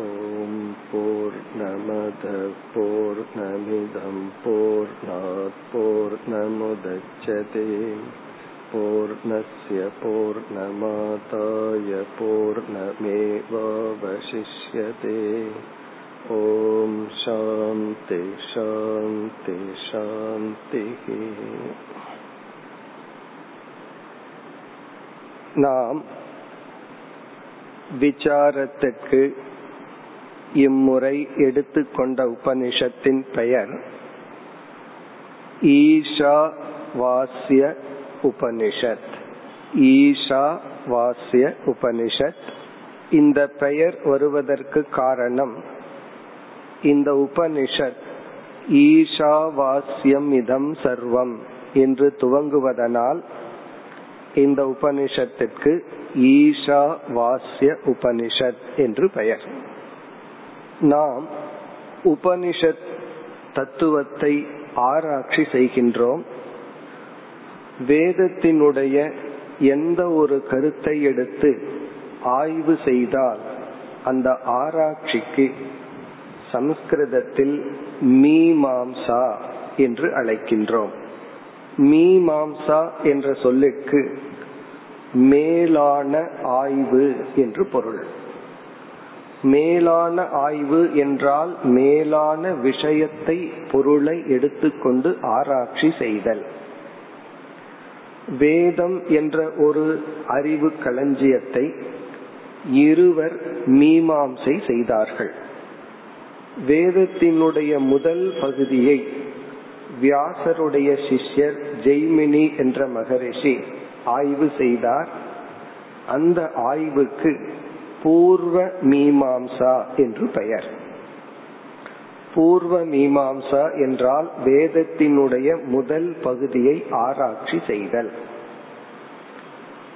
ॐ पूर्णमदपूर्णमिदं पूर्णात् पूर्णमुदच्छते पूर्णस्य पूर्णमादाय पूर्णमेवावशिष्यते ॐ शान्ति शान्ति शान्तिः நாம் விசாரத்துக்கு இம்முறை எடுத்துக்கொண்ட உபனிஷத்தின் பெயர் ஈஷா வாசிய உபனிஷத். ஈஷா வாசிய உபனிஷத். இந்த பெயர் வருவதற்கு காரணம் இந்த உபனிஷத் ஈஷாவாஸ்யம் இதம் சர்வம் என்று துவங்குவதனால் இந்த உபனிஷத்திற்கு ஈஷா வாசிய உபனிஷத் என்று பெயர். நாம் உபனிஷத் தத்துவத்தை ஆராய்ச்சி செய்கின்றோம். வேதத்தினுடைய எந்த ஒரு கருத்தை எடுத்து ஆய்வு செய்தால் அந்த ஆராய்ச்சிக்கு சமஸ்கிருதத்தில் மீமாம்சா என்று அழைக்கின்றோம். மீமாம்சா என்ற சொல்லுக்கு மேலான ஆய்வு என்று பொருள். மேலான ஆய்வு என்றால் மேலான விஷயத்தை பொருளை எடுத்துக்கொண்டு ஆராய்ச்சி செய்தல். வேதம் என்ற ஒரு அறிவு களஞ்சியத்தை இருவர் மீமாம்சை செய்தார்கள். வேதத்தினுடைய முதல் பகுதியை வியாசருடைய சிஷ்யர் ஜெய்மினி என்ற மகரிஷி ஆய்வு செய்தார். அந்த ஆய்வுக்கு பூர்வ மீமாம்சா என்று பெயர். பூர்வ மீமாம்சா என்றால் வேதத்தினுடைய முதல் பகுதியை ஆராய்ச்சி செய்தல்.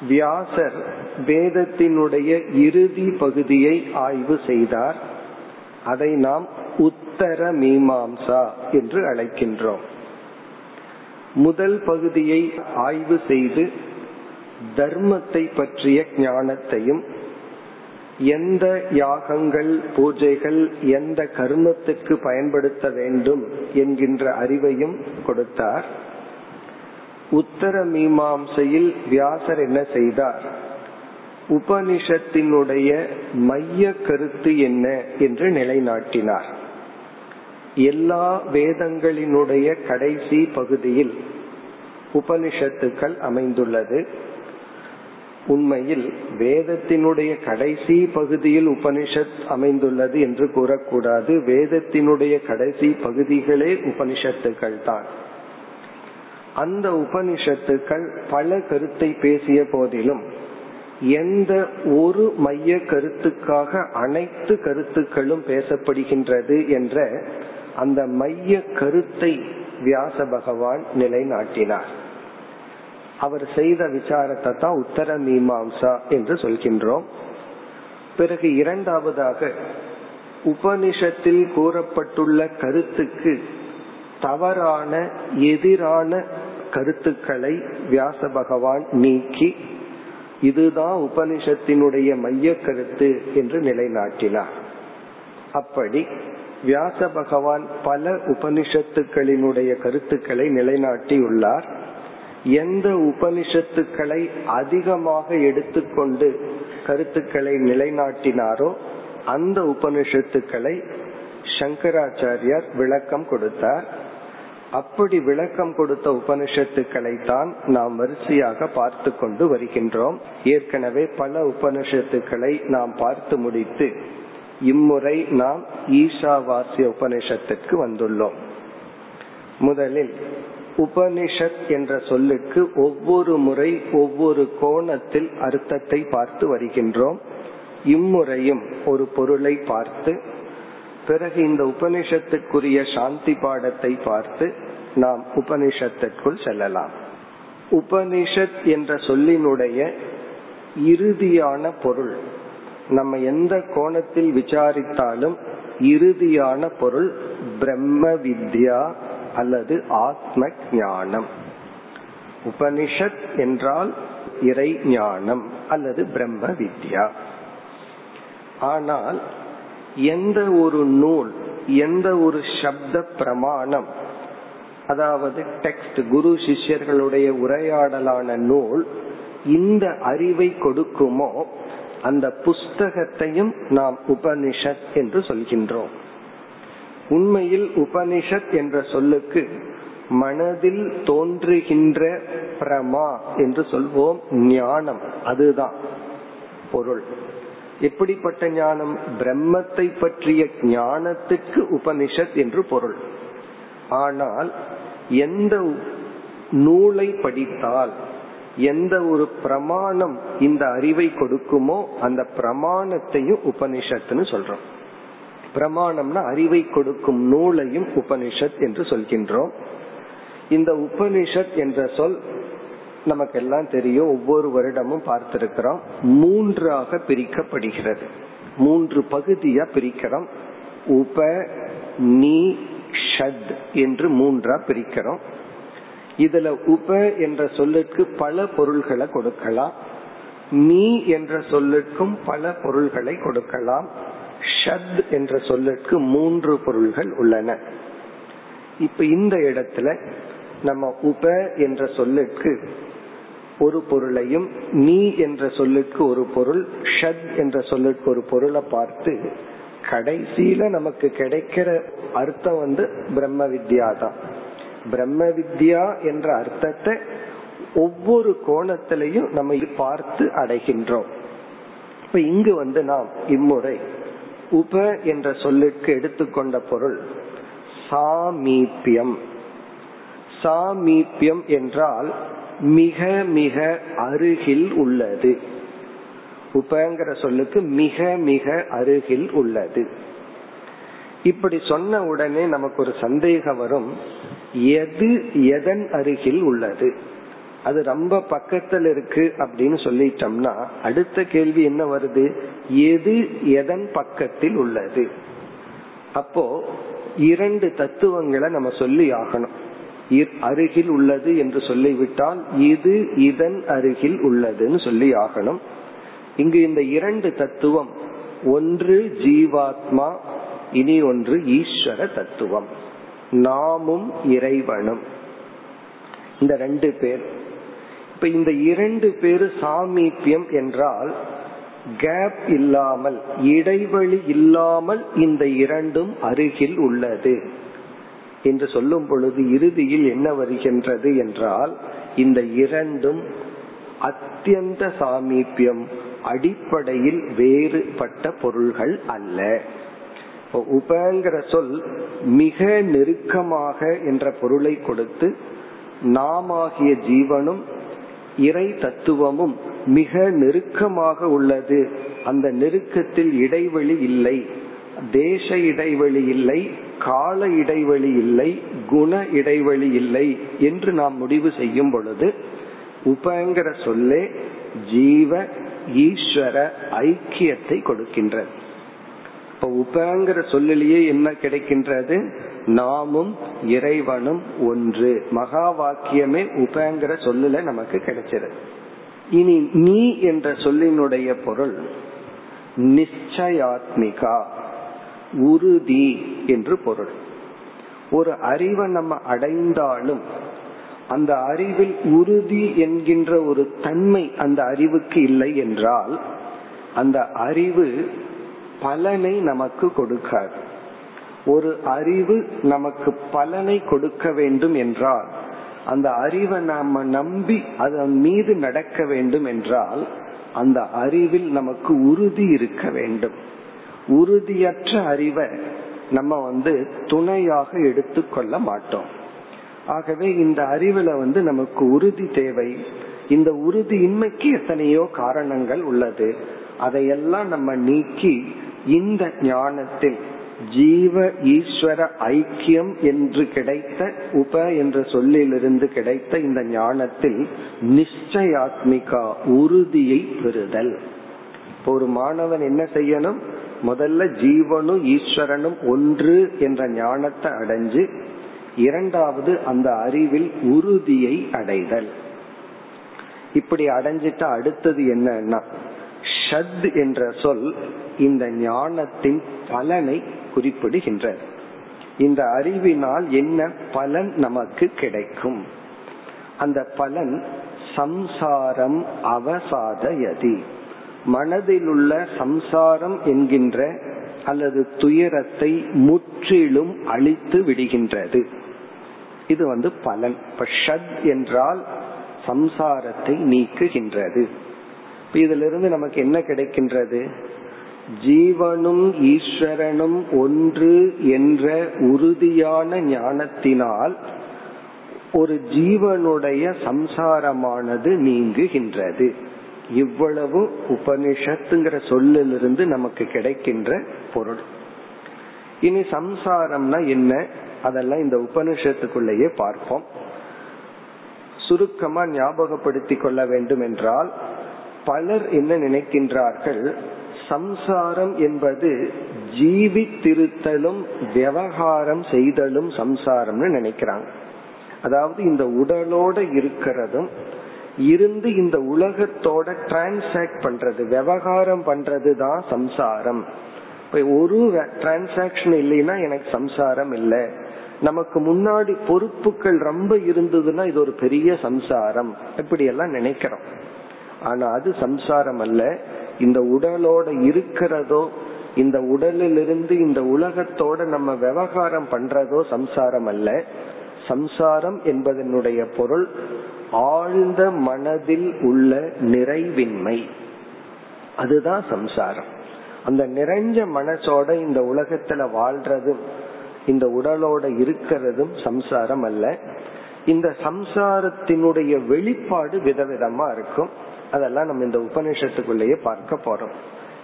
வியாசர் வேதத்தினுடைய இறுதி பகுதியை ஆய்வு செய்தார். அதை நாம் உத்தர மீமாம்சா என்று அழைக்கின்றோம். முதல் பகுதியை ஆய்வு செய்து தர்மத்தை பற்றிய ஞானத்தையும் எந்த யாகங்கள் பூஜைகள் எந்த கர்மத்துக்கு பயன்படுத்த வேண்டும் என்கின்ற அறிவையும் கொடுத்தார். உத்தர மீமாம்சையில் வியாசர் என்ன செய்தார்? உபனிஷத்தினுடைய மைய கருத்து என்ன என்று நிலைநாட்டினார். எல்லா வேதங்களினுடைய கடைசி பகுதியில் உபனிஷத்துக்கள் அமைந்துள்ளது. உண்மையில் வேதத்தினுடைய கடைசி பகுதியில் உபனிஷத் அமைந்துள்ளது என்று கூறக்கூடாது. வேதத்தினுடைய கடைசி பகுதிகளே உபனிஷத்துக்கள் தான். அந்த உபனிஷத்துக்கள் பல கருத்தை பேசிய போதிலும் எந்த ஒரு மைய கருத்துக்காக அனைத்து கருத்துக்களும் பேசப்படுகின்றது என்ற அந்த மைய கருத்தை வியாச பகவான் நிலைநாட்டினார். அவர் செய்த விசாரத்தை தான் உத்தர மீமாம்சா என்று சொல்கின்றோம். பிறகு இரண்டாவதாக உபனிஷத்தில் கூறப்பட்டுள்ள கருத்துக்கு தவறான எதிரான கருத்துக்களை வியாச பகவான் நீக்கி இதுதான் உபனிஷத்தினுடைய மைய கருத்து என்று நிலைநாட்டினார். அப்படி வியாச பகவான் பல உபனிஷத்துக்களினுடைய கருத்துக்களை நிலைநாட்டியுள்ளார். எந்த உபனிஷத்துக்களை அதிகமாக எடுத்துக்கொண்டு கருத்துக்களை நிலைநாட்டினாரோ அந்த உபனிஷத்துக்களை சங்கராச்சாரியார் விளக்கம் கொடுத்தார். அப்படி விளக்கம் கொடுத்த உபனிஷத்துக்களை தான் நாம் வரிசையாக பார்த்து கொண்டு வருகின்றோம். ஏற்கனவே பல உபனிஷத்துக்களை நாம் பார்த்து முடித்து இம்முறை நாம் ஈஷாவாசிய உபனிஷத்திற்கு வந்துள்ளோம். முதலில் உபனிஷத் என்ற சொல்லுக்கு ஒவ்வொரு முறை ஒவ்வொரு கோணத்தில் அர்த்தத்தை பார்த்து வருகின்றோம். இம்முறையும் ஒரு பொருளை பார்த்து பிறகு இந்த உபனிஷத்துக்குரிய சாந்தி பாடத்தை பார்த்து நாம் உபனிஷத்திற்குள் செல்லலாம். உபனிஷத் என்ற சொல்லினுடைய இறுதியான பொருள் நம்ம எந்த கோணத்தில் விசாரித்தாலும் இறுதியான பொருள் பிரம்ம வித்யா அல்லது ஆத்ம ஞானம் உபனிஷத் என்றால் இறை ஞானம் அல்லது பிரம்ம வித்யா. ஆனால் எந்த ஒரு நூல் எந்த ஒரு சப்த பிரமாணம் அதாவது டெக்ஸ்ட் குரு சிஷ்யர்களுடைய உரையாடலான நூல் இந்த அறிவை கொடுக்குமோ அந்த புஸ்தகத்தையும் நாம் உபனிஷத் என்று சொல்கின்றோம். உண்மையில் உபனிஷத் என்ற சொல்லுக்கு மனதில் தோன்றுகின்ற பிரமா என்று சொல்வோம் ஞானம். அதுதான் பொருள். எப்படிப்பட்ட ஞானம்? பிரம்மத்தை பற்றிய ஞானத்துக்கு உபனிஷத் என்று பொருள். ஆனால் எந்த நூலை படித்தால் எந்த ஒரு பிரமாணம் இந்த அறிவை கொடுக்குமோ அந்த பிரமாணத்தையும் உபனிஷத்துன்னு சொல்றோம். பிரமாணம்னா அறிவை கொடுக்கும் நூலையும் உபனிஷத் என்று சொல்கின்றோம். இந்த உபனிஷத் என்ற சொல் நமக்கு எல்லாம் தெரியும் ஒவ்வொரு வருடமும் பார்த்திருக்கிறோம். மூன்றாக பிரிக்கப்படுகிறது. மூன்று பகுதியா பிரிக்கிறோம். உப நீ ஷத் என்று மூன்றா பிரிக்கிறோம். இதுல உப என்ற சொல்லுக்கு பல பொருள்களை கொடுக்கலாம். நீ என்ற சொல்லுக்கும் பல பொருள்களை கொடுக்கலாம். ஷத் என்ற சொல்லுக்கு மூன்று பொருள்கள் உள்ளன. இப்ப இந்த இடத்துல நம்ம உப என்ற சொல்லுக்கு ஒரு பொருளையும் நீ என்ற சொல்லுக்கு ஒரு பொருள் ஷத் என்ற சொல்லுக்கு ஒரு பொருளை பார்த்து கடைசியில நமக்கு கிடைக்கிற அர்த்தம் வந்து பிரம்ம வித்யா தான். பிரம்ம வித்யா என்ற அர்த்தத்தை ஒவ்வொரு கோணத்திலையும் நம்ம பார்த்து அடைகின்றோம். இப்ப இங்கு வந்து நாம் இம்முறை உப என்ற சொல்லுக்கு எடுத்துக்கொண்ட பொருள் சாமீபியம். சாமீபியம் என்றால் மிக மிக அருகில் உள்ளது. உபங்கிற சொல்லுக்கு மிக மிக அருகில் உள்ளது. இப்படி சொன்ன உடனே நமக்கு ஒரு சந்தேகம் வரும். எது எதன் அருகில் உள்ளது? அது ரொம்ப பக்கத்தில் இருக்கு அப்படின்னு சொல்லிட்டோம்னா அடுத்த கேள்வி என்ன வருது? எது எதன் பக்கத்தில் உள்ளது? அப்போ இரண்டு தத்துவங்களை நம்ம சொல்லி ஆகணும். அருகில் உள்ளது என்று சொல்லிவிட்டால் இது இதன் அருகில் உள்ளதுன்னு சொல்லி ஆகணும். இங்கு இந்த இரண்டு தத்துவம் ஒன்று ஜீவாத்மா இனி ஒன்று ஈஸ்வர தத்துவம். நாமும் இறைவனும். இந்த ரெண்டு பேர் இப்ப இந்த இரண்டு பேரு சாமீபியம் என்றால் கேப் இல்லாமல் இடைவெளி இல்லாமல் இந்த இரண்டும் அருகில் உள்ளது. என்று சொல்லும் பொழுது இறுதியில் என்ன வருகின்றது என்றால் இந்த இரண்டும் அத்தியந்த சாமீபியம் அடிப்படையில் வேறுபட்ட பொருள்கள் அல்ல. உபங்கிற சொல் மிக நெருக்கமாக என்ற பொருளை கொடுத்து நாமாகிய ஜீவனும் இறை தத்துவமும் மிக நெருக்கமாக உள்ளது. அந்த நெருக்கத்தில் இடைவெளி இல்லை. தேச இடைவெளி இல்லை. கால இடைவெளி இல்லை. குண இடைவெளி இல்லை என்று நாம் முடிவு செய்யும் பொழுது உபங்கிற சொல்லே ஜீவ ஈஸ்வர ஐக்கியத்தை கொடுக்கின்றது. இப்ப உபங்கிற சொல்லிலேயே என்ன கிடைக்கின்றது? நாமும் இறைவனும் ஒன்று. மகா வாக்கியமே உபங்கிற சொல்லுல நமக்கு கிடைச்சிருது இனி நீ என்ற சொல்லினுடைய பொருள் நிச்சயாத்மிகா உறுதி என்று பொருள். ஒரு அறிவை நம்ம அடைந்தாலும் அந்த அறிவில் உறுதி என்கின்ற ஒரு தன்மை அந்த அறிவுக்கு இல்லை என்றால் அந்த அறிவு பலனை நமக்கு கொடுக்காது. ஒரு அறிவு நமக்கு பலனை கொடுக்க வேண்டும் என்றால் அந்த அறிவை நாம நம்பி அதன் மீது நடக்க வேண்டும் என்றால் அந்த அறிவில் நமக்கு உறுதி இருக்க வேண்டும். உறுதியற்ற அறிவை நம்ம வந்து துணையாக எடுத்துக்கொள்ள மாட்டோம். ஆகவே இந்த அறிவுல வந்து நமக்கு உறுதி தேவை. இந்த உறுதியின்மைக்கு எத்தனையோ காரணங்கள் உள்ளது. அதையெல்லாம் நம்ம நீக்கி இந்த ஞானத்தில் ஜீவ ஈஸ்வர ஐக்கியம் என்று கிடைத்த உப என்ற சொல்லிலிருந்து கிடைத்த இந்த ஞானத்தில் நிச்சயாத்மிகா உறுதியை பெறுதல். ஒரு மாணவன் என்ன செய்யணும்? முதல்ல ஜீவனும் ஈஸ்வரனும் ஒன்று என்ற ஞானத்தை அடைஞ்சு இரண்டாவது அந்த அறிவில் உறுதியை அடைதல். இப்படி அடைஞ்சிட்டா அடுத்தது என்னன்னா ஷத் என்ற சொல் இந்த ஞானத்தின் பலனை குறிப்பிடுகின்றது இந்த அறிவினால் என்ன பலன் நமக்கு கிடைக்கும்? அந்த பலன் சம்சாரம் அவசாதயதி மனதில் உள்ள சம்சாரம் என்கின்ற அல்லது துயரத்தை முற்றிலும் அழித்து விடுகின்றது. இது வந்து பலன். இப்ப ஷத் என்றால் சம்சாரத்தை நீக்குகின்றது. இதிலிருந்து நமக்கு என்ன கிடைக்கின்றது? ஜீவனும் ஈஸ்வரனும் ஒன்று என்ற உறுதியான ஞானத்தினால் ஒரு ஜீவனுடைய சம்சாரமானது நீங்குகின்றது. இவ்வளவு உபனிஷத்துங்கிற சொல்லிலிருந்து நமக்கு கிடைக்கின்ற பொருள். இனி சம்சாரம்னா என்ன? அதெல்லாம் இந்த உபனிஷத்துக்குள்ளேயே பார்ப்போம். சுருக்கமா ஞாபகப்படுத்திக் கொள்ள வேண்டும் என்றால் பலர் என்ன நினைக்கின்றார்கள்? சம்சாரம் என்பது ஜீவித்திருத்தலும் விவகாரம் செய்தலும் சம்சாரம்னு நினைக்கிறாங்க. அதாவது இந்த உடலோட இருக்கிறதும் இருந்து இந்த உலகத்தோட டிரான்சாக்ட் பண்றது விவகாரம் பண்றது தான் சம்சாரம். ஒரு டிரான்சாக்சன் இல்லைன்னா எனக்கு சம்சாரம் இல்லை. நமக்கு முன்னாடி பொறுப்புகள் ரொம்ப இருந்ததுன்னா இது ஒரு பெரிய சம்சாரம். இப்படி எல்லாம் நினைக்கிறோம். ஆனா அது சம்சாரம் அல்ல. இந்த உடலோட இருக்கிறதோ இந்த உடலிலிருந்து இந்த உலகத்தோட நம்ம விவகாரம் பண்றதோ சம்சாரம் அல்ல. சம்சாரம் என்பதனுடைய பொருள் ஆழ்ந்த மனதில் உள்ள நிறைவின்மை. அதுதான் சம்சாரம். அந்த நிறைஞ்ச மனசோட இந்த உலகத்துல வாழ்றதும் இந்த உடலோட இருக்கிறதும் சம்சாரம் அல்ல. இந்த சம்சாரத்தினுடைய வெளிப்பாடு விதவிதமா இருக்கும். அதெல்லாம் நம்ம இந்த உபநிஷத்துக்குள்ளேயே பார்க்க போறோம்.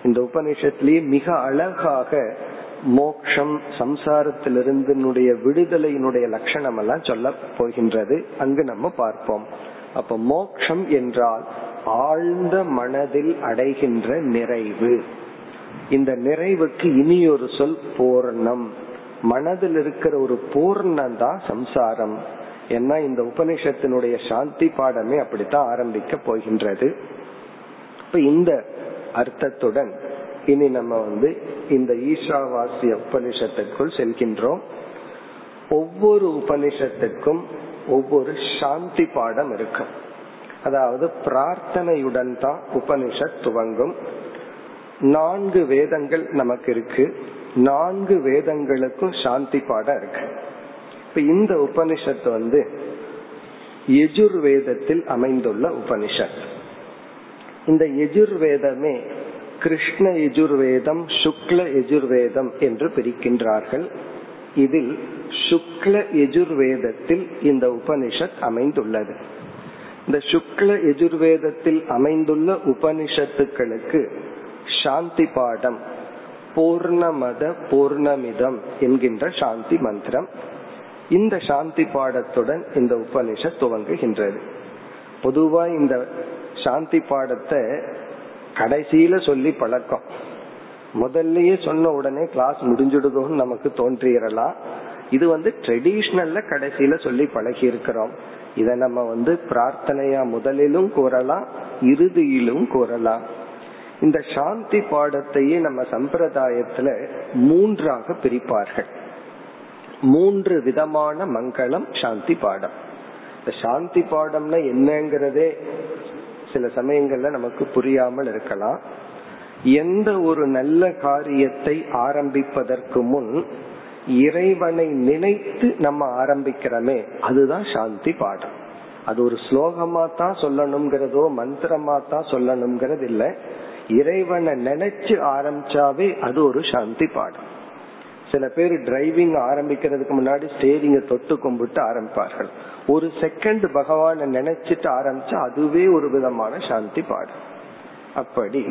இந்த உபநிஷத்திலேயே மிக அழகாக மோக்ஷம் சம்சாரத்திலிருந்து விடுதலையினுடைய லட்சணம் எல்லாம் சொல்ல போகின்றது. அங்கு நம்ம பார்ப்போம். அப்ப மோக்ஷம் என்றால் ஆழ்ந்த மனதில் அடைகின்ற நிறைவு. இந்த நிறைவுக்கு இனி ஒரு சொல் பூர்ணம். மனதில் இருக்கிற ஒரு பூர்ணம் தான் சம்சாரம். ஏன்னா இந்த உபனிஷத்தினுடைய சாந்தி பாடமே அப்படித்தான் ஆரம்பிக்க போகின்றது. இப்ப இந்த அர்த்தத்துடன் இனி நம்ம வந்து இந்த ஈஷாவாசிய உபனிஷத்துக்குள் செல்கின்றோம். ஒவ்வொரு உபனிஷத்துக்கும் ஒவ்வொரு சாந்தி பாடம் இருக்கும். அதாவது பிரார்த்தனையுடன் தான் உபனிஷத் துவங்கும். நான்கு வேதங்கள் நமக்கு இருக்கு. நான்கு வேதங்களுக்கும் சாந்தி பாடம் இருக்கு. இப்ப இந்த உபனிஷத் வந்து எஜுர்வேதத்தில் அமைந்துள்ள உபனிஷத். இந்த எஜுர்வேதமே கிருஷ்ண எஜுர்வேதம் சுக்ல எஜுர்வேதம் என்று பிரிக்கின்றார்கள். இதில் சுக்ல எஜுர்வேதத்தில் இந்த உபனிஷத் அமைந்துள்ளது. இந்த சுக்ல எஜுர்வேதத்தில் அமைந்துள்ள உபனிஷத்துக்களுக்கு சாந்தி பாடம் பூர்ணமத பூர்ணமிதம் என்கின்ற சாந்தி மந்திரம் இந்த சாந்தி பாடத்துடன் இந்த உபனிஷத் துவங்குகின்றது. பொதுவா இந்த சாந்தி பாடத்தை கடைசியில சொல்லி பழக்கம். முதல்லயே சொன்ன உடனே கிளாஸ் முடிஞ்சிடுதோன்னு நமக்கு தோன்றிடலாம் இது வந்து ட்ரெடிஷ்னல்ல கடைசியில சொல்லி பழகி இருக்கிறோம் இத நம்ம வந்து பிரார்த்தனையா முதலிலும் கூறலாம் இறுதியிலும் கூறலாம் இந்த சாந்தி பாடத்தையே நம்ம சம்பிரதாயத்துல மூன்றாக பிரிப்பார்கள். மூன்று விதமான மங்களம் சாந்தி பாடம். இந்த சாந்தி பாடம்னா என்னங்கிறதே சில சமயங்கள்ல நமக்கு புரியாமல் இருக்கலாம். எந்த ஒரு நல்ல காரியத்தை ஆரம்பிப்பதற்கு முன் இறைவனை நினைத்து நம்ம ஆரம்பிக்கிறோமே அதுதான் சாந்தி பாடம். அது ஒரு ஸ்லோகமா தான் சொல்லணுங்கிறதோ மந்திரமா தான் சொல்லணுங்கிறது இல்ல இறைவனை நினைச்சு ஆரம்பிச்சாவே அது ஒரு சாந்தி பாடம். சில பேர் டிரைவிங் ஆரம்பிக்கிறதுக்கு முன்னாடி ஸ்டேரிங்க தொட்டு கும்பிட்டு ஆரம்பிப்பார்கள். ஒரு செகண்ட் பகவான நினைச்சிட்டு ஆரம்பிச்சா அதுவே ஒரு விதமான சாந்தி பாடம் அப்படி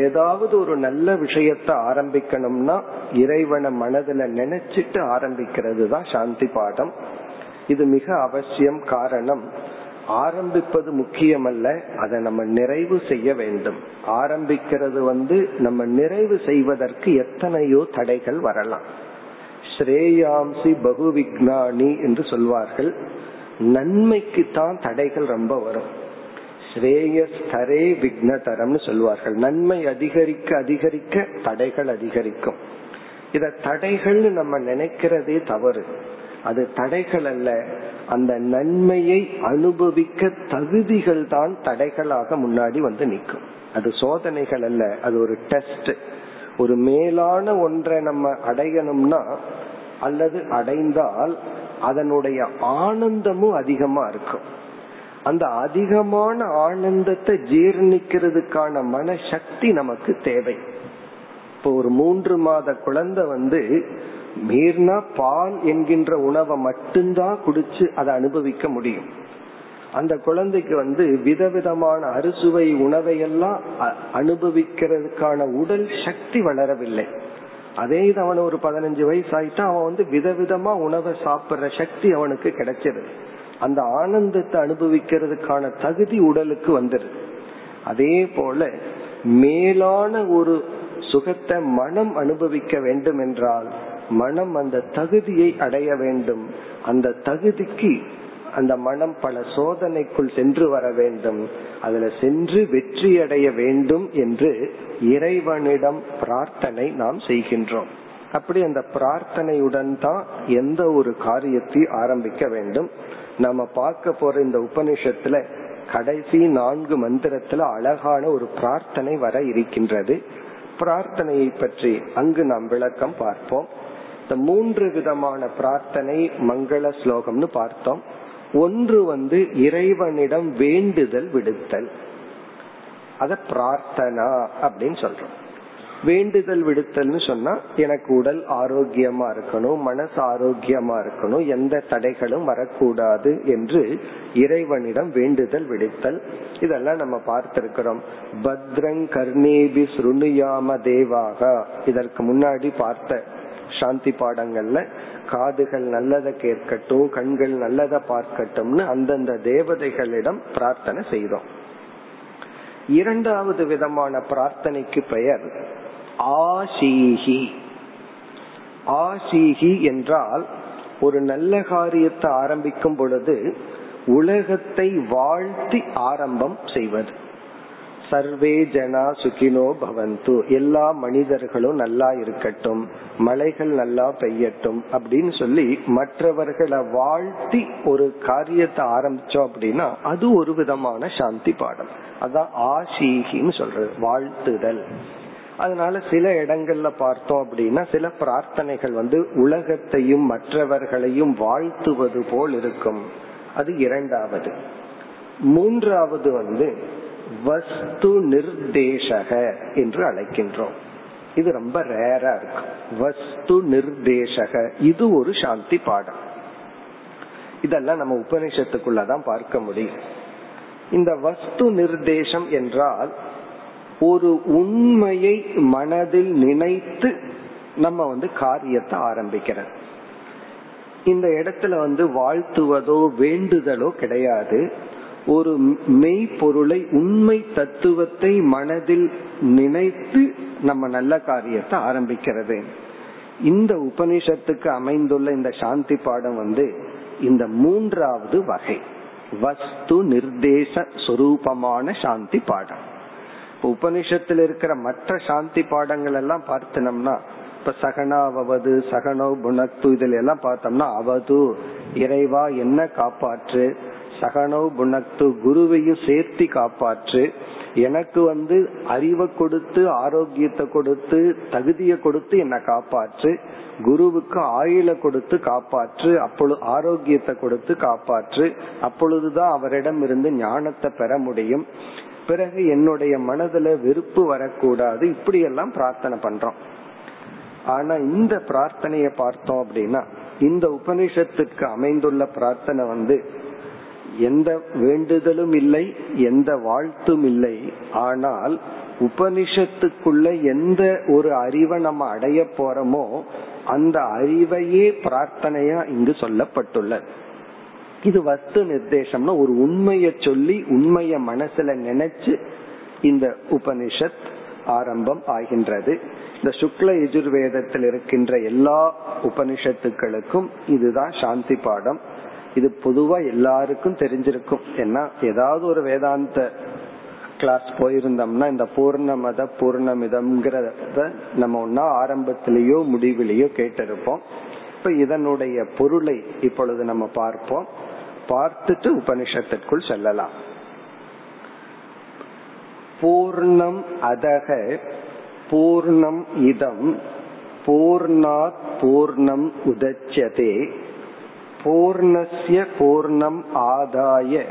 ஏதாவது ஒரு நல்ல விஷயத்த ஆரம்பிக்கணும்னா இறைவனை மனதுல நினைச்சிட்டு ஆரம்பிக்கிறது தான் சாந்தி பாடம். இது மிக அவசியம் காரணம். ஆரம்பிப்பது முக்கியமல்ல அதை நம்ம நிறைவு செய்ய வேண்டும். ஆரம்பிக்கிறது வந்து நம்ம நிறைவு செய்வதற்கு எத்தனையோ தடைகள் வரலாம். ஸ்ரேயாம்சி பகு விக்னானி என்று சொல்வார்கள். நன்மைக்கு தான் தடைகள் ரொம்ப வரும். ஸ்ரேயஸ்தரே விக்னதரம்னு சொல்வார்கள். நன்மை அதிகரிக்க அதிகரிக்க தடைகள் அதிகரிக்கும். இத தடைகள்னு நம்ம நினைக்கிறதே தவறு. அது தடைகள் அல்ல. அந்த நன்மையை அனுபவிக்க தகுதிகள் தான் தடைகளாக முன்னாடி வந்து நிற்கும். அது சோதனைகள் அல்ல அது ஒரு டெஸ்ட் ஒரு மேலான ஒன்றை நம்ம அடையணும்னா அல்லது அடைந்தால் அதனுடைய ஆனந்தமும் அதிகமா இருக்கும். அந்த அதிகமான ஆனந்தத்தை ஜீர்ணிக்கிறதுக்கான மனசக்தி நமக்கு தேவை. இப்போ ஒரு மூன்று மாத குழந்தை வந்து மீறினா பால் என்கின்ற உணவை மட்டும்தான் குடிச்சு அதை அனுபவிக்க முடியும். அந்த குழந்தைக்கு வந்து விதவிதமான அறுசுவை உணவையெல்லாம் அனுபவிக்கிறதுக்கான உடல் சக்தி வளரவில்லை. அதே இது அவன் ஒரு பதினஞ்சு வயசு ஆயிட்டா அவன் வந்து விதவிதமா உணவை சாப்பிடுற சக்தி அவனுக்கு கிடைச்சிருது அந்த ஆனந்தத்தை அனுபவிக்கிறதுக்கான தகுதி உடலுக்கு வந்துருது. அதே போல மேலான ஒரு சுகத்தை மனம் அனுபவிக்க வேண்டும் என்றால் மனம் அந்த தகுதியை அடைய வேண்டும். அந்த தகுதிக்கு அந்த மனம் பல சோதனைக்குள் சென்று வர வேண்டும். அதுல சென்று வெற்றி அடைய வேண்டும் என்று இறைவனிடம் பிரார்த்தனை நாம் செய்கின்றோம். அப்படி அந்த பிரார்த்தனையுடன் தான் எந்த ஒரு காரியத்தை ஆரம்பிக்க வேண்டும். நம்ம பார்க்க போற இந்த உபனிஷத்துல கடைசி நான்கு மந்திரத்துல அழகான ஒரு பிரார்த்தனை வர இருக்கின்றது. பிரார்த்தனையை பற்றி அங்கு நாம் விளக்கம் பார்ப்போம். இந்த மூன்று விதமான பிரார்த்தனை மங்கள ஸ்லோகம்னு பார்த்தோம். ஒன்று வந்து இறைவனிடம் வேண்டுதல் விடுத்தல். அத பிரார்த்தனா அப்படின்னு சொல்றோம். வேண்டுதல் விடுத்தல்னு சொன்னா எனக்கு உடல் ஆரோக்கியமா இருக்கணும் மனசு ஆரோக்கியமா இருக்கணும் எந்த தடைகளும் வரக்கூடாது என்று இறைவனிடம் வேண்டுதல் விடுத்தல். இதெல்லாம் நம்ம பார்த்திருக்கிறோம். பத்ரங் கர்ணேபி சுருணுயாம தேவாக. இதற்கு முன்னாடி பார்த்த சாந்தி பாடங்கள்ல காதுகள் நல்லதை கேட்கட்டும் கண்கள் நல்லதை பார்க்கட்டும்னு அந்தந்த தேவதைகளிடம் பிரார்த்தனை செய்தோம். இரண்டாவது விதமான பிரார்த்தனைக்கு பெயர் ஆசீகி ஆசீகி என்றால் ஒரு நல்ல காரியத்தை ஆரம்பிக்கும் பொழுது உலகத்தை வாழ்த்தி ஆரம்பம் செய்வது. சர்வே ஜனா சுகினோ பவந்து. எல்லா மனிதர்களும் நல்லா இருக்கட்டும். மலைகள் நல்லா பெய்யட்டும் அப்படின்னு சொல்லி மற்றவர்களை வாழ்த்தி ஒரு காரியத்தை ஆரம்பிச்சோம் அப்படின்னா அது ஒரு விதமான சாந்தி பாடம். அதான் ஆசீகின்னு சொல்றது வாழ்த்துதல். அதனால சில இடங்கள்ல பார்த்தோம் அப்படின்னா சில பிரார்த்தனைகள் வந்து உலகத்தையும் மற்றவர்களையும் வாழ்த்துவது போல் இருக்கும். அது இரண்டாவது. மூன்றாவது வந்து வஸ்து நிர்தேசக என்று அழைக்கின்றோம். இது ரொம்ப ரேரா இருக்கு. வஸ்து நிர்தேசக. இது ஒரு சாந்தி பாடம். இதெல்லாம் நம்ம உபநிஷத்துக்குள்ளதான் பார்க்க முடியும். இந்த வஸ்து நிர்தேசம் என்றால் ஒரு உண்மையை மனதில் நினைத்து நம்ம வந்து காரியத்தை ஆரம்பிக்கிறது. இந்த இடத்துல வந்து வாழ்த்துவதோ வேண்டுதலோ கிடையாது. ஒரு மெய்ப்பொருளை உண்மை தத்துவத்தை மனதில் நினைத்து நம்ம நல்ல காரியத்தை ஆரம்பிக்கிறது. இந்த உபனிஷத்துக்கு அமைந்துள்ள இந்த சாந்தி பாடம் வந்து இந்த மூன்றாவது வகை. வஸ்து நிர்தேச சுரூபமான சாந்தி பாடம். இப்ப இருக்கிற மற்ற சாந்தி பாடங்கள் எல்லாம் பார்த்தனம்னா இப்ப சகனாவது சகனோ புனத்து இதுல எல்லாம் பார்த்தோம்னா அவது இறைவா என்ன காப்பாற்று சகனோ குணத்து குருவையும் சேர்த்தி காப்பாற்று. எனக்கு வந்து அறிவை கொடுத்து ஆரோக்கியத்தை கொடுத்து தகுதியை கொடுத்து என்னை காப்பாற்று. குருவுக்கு ஆயுள கொடுத்து காப்பாற்று அப்பொழுது ஆரோக்கியத்தை கொடுத்து காப்பாற்று. அப்பொழுதுதான் அவரிடம் இருந்து ஞானத்தை பெற முடியும். பிறகு என்னுடைய மனதுல வெறுப்பு வரக்கூடாது. இப்படி எல்லாம் பிரார்த்தனை பண்றோம். ஆனா இந்த பிரார்த்தனைய பார்த்தோம் அப்படின்னா இந்த உபனிஷத்துக்கு அமைந்துள்ள பிரார்த்தனை வந்து எந்த வேண்டுதலும் இல்லை எந்த வாழ்த்தும் இல்லை. ஆனால் உபனிஷத்துக்குள்ள எந்த ஒரு அறிவை நம்ம அடைய போறோமோ அந்த அறிவையே பிரார்த்தனையா இங்கு சொல்லப்பட்டுள்ளது. இது வஸ்து நிர்தேசம்னா ஒரு உண்மைய சொல்லி உண்மைய மனசுல நினைச்சு இந்த உபனிஷத் ஆரம்பம் ஆகின்றது. இந்த சுக்ல எஜுர்வேதத்தில் இருக்கின்ற எல்லா உபனிஷத்துக்களுக்கும் இதுதான் சாந்தி பாடம். இது பொதுவா எல்லாருக்கும் தெரிஞ்சிருக்கும். ஏன்னா ஏதாவது ஒரு வேதாந்த கிளாஸ் போயிருந்தோம்னா இந்த பூர்ணமத பூர்ணமிதம்ங்கிறத நம்ம ஒன்னா ஆரம்பத்திலேயோ முடிவிலேயோ கேட்டிருப்போம். இப்ப இதனுடைய பொருளை இப்பொழுது நம்ம பார்ப்போம். பார்த்துட்டு உபனிஷத்திற்குள் செல்லலாம். பூர்ணம் அதக பூர்ணம் இதம் பூர்ணாத் பூர்ணம் உதச்சதே. பூர்ணஸ்ய பூர்ணம் ஆதாய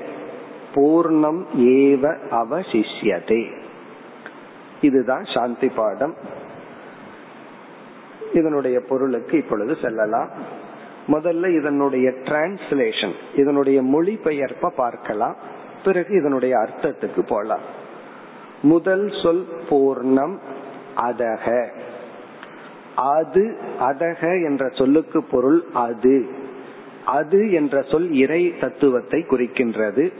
பூர்ணம் ஏவ அவசிஷ்யதே. இதுதான் சாந்தி பாடம். இதனுடைய பொருளுக்கு இப்பொழுது செல்லலாம். முதல்ல இதனுடைய டிரான்ஸ்லேஷன் இதனுடைய மொழிபெயர்ப்ப பார்க்கலாம். பிறகு இதனுடைய அர்த்தத்துக்கு போலாம். முதல் சொல் பூர்ணம் அதக. அது அதக என்ற சொல்லுக்கு பொருள் அது. அது என்ற சொல் இறை தத்துவத்தை குறிக்கின்றது.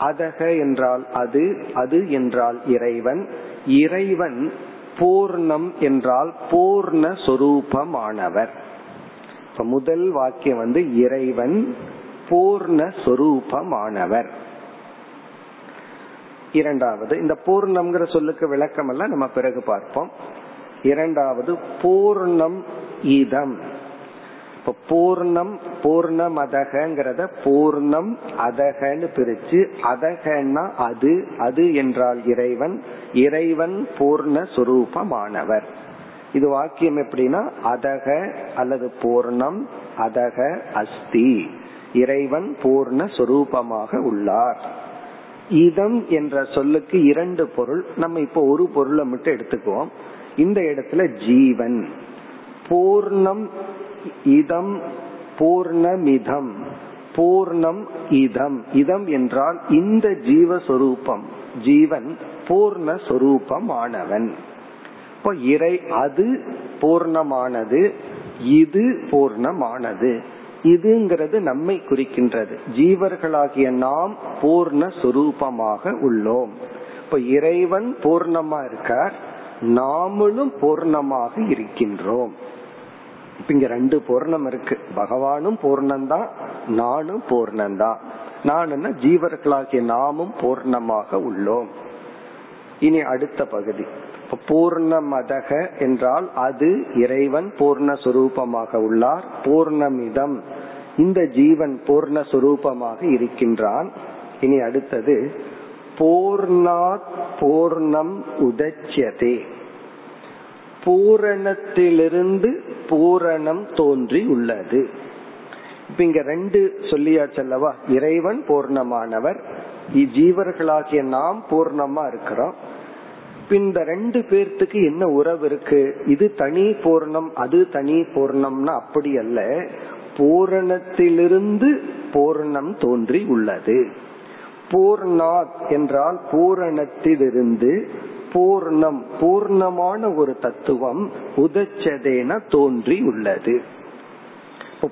அதக என்றால் அது அது என்றால் இறைவன். இறைவன் பூர்ணம் என்றால் பூர்ண சொரூபமானவர். இப்ப முதல் வாக்கியம் வந்து இறைவன் பூர்ண சொரூபமானவர். இரண்டாவது இந்த பூர்ணம்ங்கிற சொல்லுக்கு விளக்கம் எல்லாம் நம்ம பிறகு பார்ப்போம். இரண்டாவது பூர்ணம் இதம். இப்ப பூர்ணம் பூர்ணம் அதகங்கிறத பூர்ணம் அதகன்னு பிரிச்சு அதகன்னா அது அது என்றால் இறைவன் இறைவன் பூர்ண சுரூபமானவர். இது வாக்கியம் எப்படின்னா அதக அல்லது பூர்ணம் அதக அஸ்தி. இறைவன் பூர்ண சுரூபமாக உள்ளார். இதம் என்ற சொல்லுக்கு இரண்டு பொருள் நம்ம இப்போ ஒரு பொருளை மட்டும் எடுத்துக்குவோம். இந்த இடத்துல ஜீவன். பூர்ணம் இதம் பூர்ணமிதம் பூர்ணம் இதம். இதம் என்றால் இந்த ஜீவஸ்வரூபம். ஜீவன் பூர்ண ஆனவன் இப்போ இறை அது பூர்ணமானது இது பூர்ணமானது. இதுங்கிறது நம்மை குறிக்கின்றது. ஜீவர்களாகிய நாம் பூர்ண சுரூபமாக உள்ளோம். இப்ப இறைவன் பூர்ணமா இருக்கார் நாமளும் பூர்ணமாக இருக்கின்றோம். இப்ப இங்க ரெண்டு பூர்ணம் இருக்கு. பகவானும் பூர்ணம்தான் நானும் பூர்ணம்தான் நான் ஜீவர்களாகிய நாமும் பூர்ணமாக உள்ளோம். இனி அடுத்த பகுதி. பூர்ணமதக என்றால் அது இறைவன் பூர்ணஸ்வரூபமாக உள்ளார். பூர்ணமிதம். இந்த ஜீவன் பூர்ணஸ்வரூபமாக இருக்கின்றான். இனி அடுத்தது பூர்ணாத் பூர்ணம் உதச்சியதே. பூரணத்திலிருந்து பூரணம் தோன்றி உள்ளது. இப்ப இங்க ரெண்டு சொல்லியாச்சல்லவா இறைவன் பூர்ணமானவர். ஜீவர்களாகிய நாம் பூர்ணமா இருக்கிறோம். இந்த ரெண்டு பேர்த்துக்கு என்ன உறவு இருக்கு? இது தனி பூர்ணம் அது தனி பூர்ணம்னா அப்படி அல்ல. பூரணத்திலிருந்து பூர்ணம் தோன்றி உள்ளது. பூர்ணாத் என்றால் பூரணத்திலிருந்து பூர்ணம் பூர்ணமான ஒரு தத்துவம் உதச்சதேன தோன்றி உள்ளது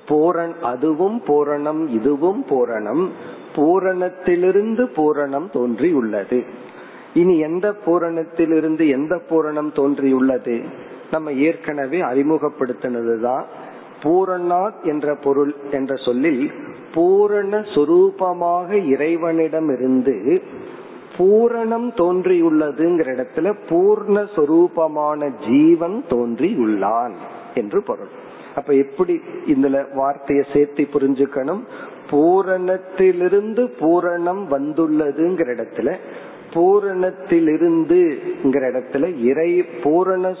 பூரண் அதுவும் பூரணம் இதுவும் பூரணம் பூரணத்திலிருந்து பூரணம் தோன்றி உள்ளது இனி எந்த பூரணத்திலிருந்து எந்த பூரணம் தோன்றியுள்ளது? நம்ம ஏற்கனவே அறிமுகப்படுத்தினதுதான் பூரணாத் என்ற பொருள் என்ற சொல்லில் பூரண சுரூபமாக இறைவனிடமிருந்து பூரணம் தோன்றியுள்ளதுங்கிற இடத்துல பூர்ணஸ்வரூபமான ஜீவன் தோன்றி உள்ளான் என்று பொருள். அப்ப எப்படி இதுல வார்த்தையை சேர்த்து புரிஞ்சுக்கணும்? பூரணத்திலிருந்து பூரணம் வந்துள்ளதுங்கிற இடத்துல பூரணத்திலிருந்து இடத்துல இறை பூரண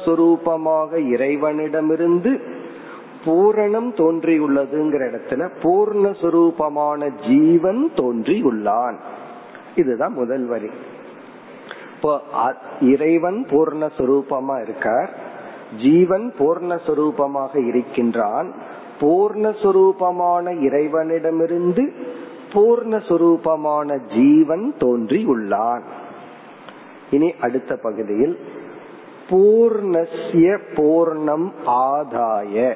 இறைவனிடமிருந்து பூரணம் தோன்றியுள்ளதுங்கிற இடத்துல பூர்ணஸ்வரூபமான ஜீவன் தோன்றி உள்ளான் இதுதான் முதல் வரி. இப்போ இறைவன் பூர்ணஸ்வரூபமா இருக்கார். ஜீவன் பூர்ணஸ்வரூபமாக இருக்கின்றான். பூர்ணஸ்வரூபமான இறைவனிடமிருந்து பூர்ணஸ்வரூபமான ஜீவன் தோன்றி உள்ளான் இனி அடுத்த பகுதியில் பூர்ணஸ்ய பூர்ணம் ஆதாய.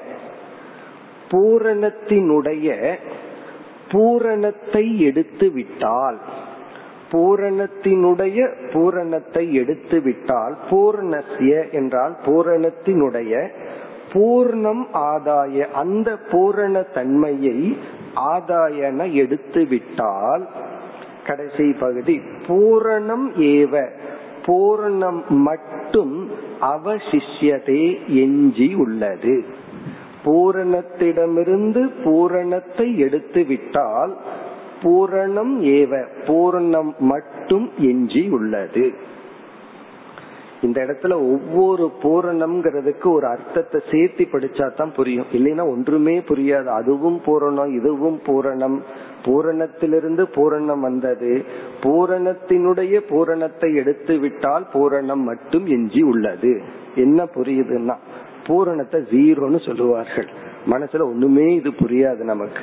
பூரணத்தினுடைய பூரணத்தை எடுத்து விட்டால் பூரணத்தினுடைய பூரணத்தை எடுத்து விட்டால் பூர்ணசிய என்றால் பூரணத்தினுடைய பூர்ணம் ஆதாய அந்த பூரண தன்மையை ஆதாயன எடுத்து விட்டால் கடைசி பகுதி பூரணம் ஏவ பூரணம் மட்டும் அவசிஷ்யதே எஞ்சி உள்ளது. பூரணத்திடமிருந்து பூரணத்தை எடுத்து விட்டால் பூரணம் ஏவ பூரணம் மட்டும் எஞ்சி உள்ளது. இந்த இடத்துல ஒவ்வொரு பூரணம்ங்கிறதுக்கு ஒரு அர்த்தத்தை சேர்த்து படிச்சா தான் புரியும். இல்லைன்னா ஒன்றுமே புரியாது. அதுவும் பூரணம் இதுவும் பூரணம். பூரணத்திலிருந்து பூரணம் வந்தது. பூரணத்தினுடைய பூரணத்தை எடுத்து விட்டால் பூரணம் மட்டும் எஞ்சி உள்ளது. என்ன புரியுதுன்னா பூரணத்தை ஜீரோன்னு சொல்லுவார்கள். மனசுல ஒண்ணுமே இது புரியாது நமக்கு.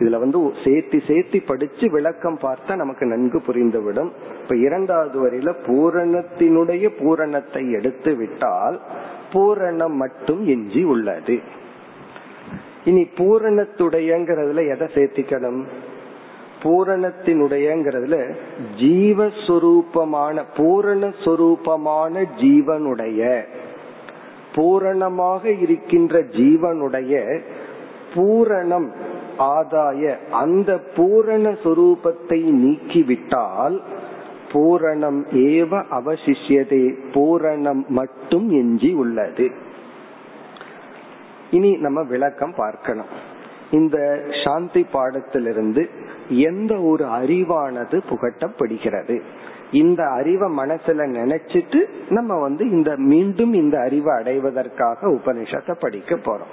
இதுல வந்து சேர்த்தி சேர்த்தி படிச்சு விளக்கம் பார்த்தா நமக்கு நன்கு புரிந்துவிடும். இப்ப இரண்டாவது வரையில பூரணத்தினுடைய பூரணத்தை எடுத்து விட்டால் பூரணம் மட்டும் எஞ்சி உள்ளது. இனி பூரணத்துடையங்கிறதுல எதை சேர்த்திக்கணும்? பூரணத்தினுடையங்கிறதுல ஜீவஸ்வரூபமான பூரணஸ்வரூபமான ஜீவனுடைய பூரணமாக இருக்கின்ற ஜீவனுடைய பூரணம் ஆதாய அந்த பூரண சொரூபத்தை நீக்கிவிட்டால் பூரணம் ஏவ அவசிஷ்யதே பூரணம் மட்டும் எஞ்சி உள்ளது. இனி நம்ம விளக்கம் பார்க்கணும். இந்த சாந்தி பாடத்திலிருந்து எந்த ஒரு அறிவானது புகட்டப்படுகிறது? இந்த அறிவை மனசுல நினைச்சிட்டு நம்ம வந்து இந்த மீண்டும் இந்த அறிவை அடைவதற்காக உபனிஷத்தை படிக்க போறோம்.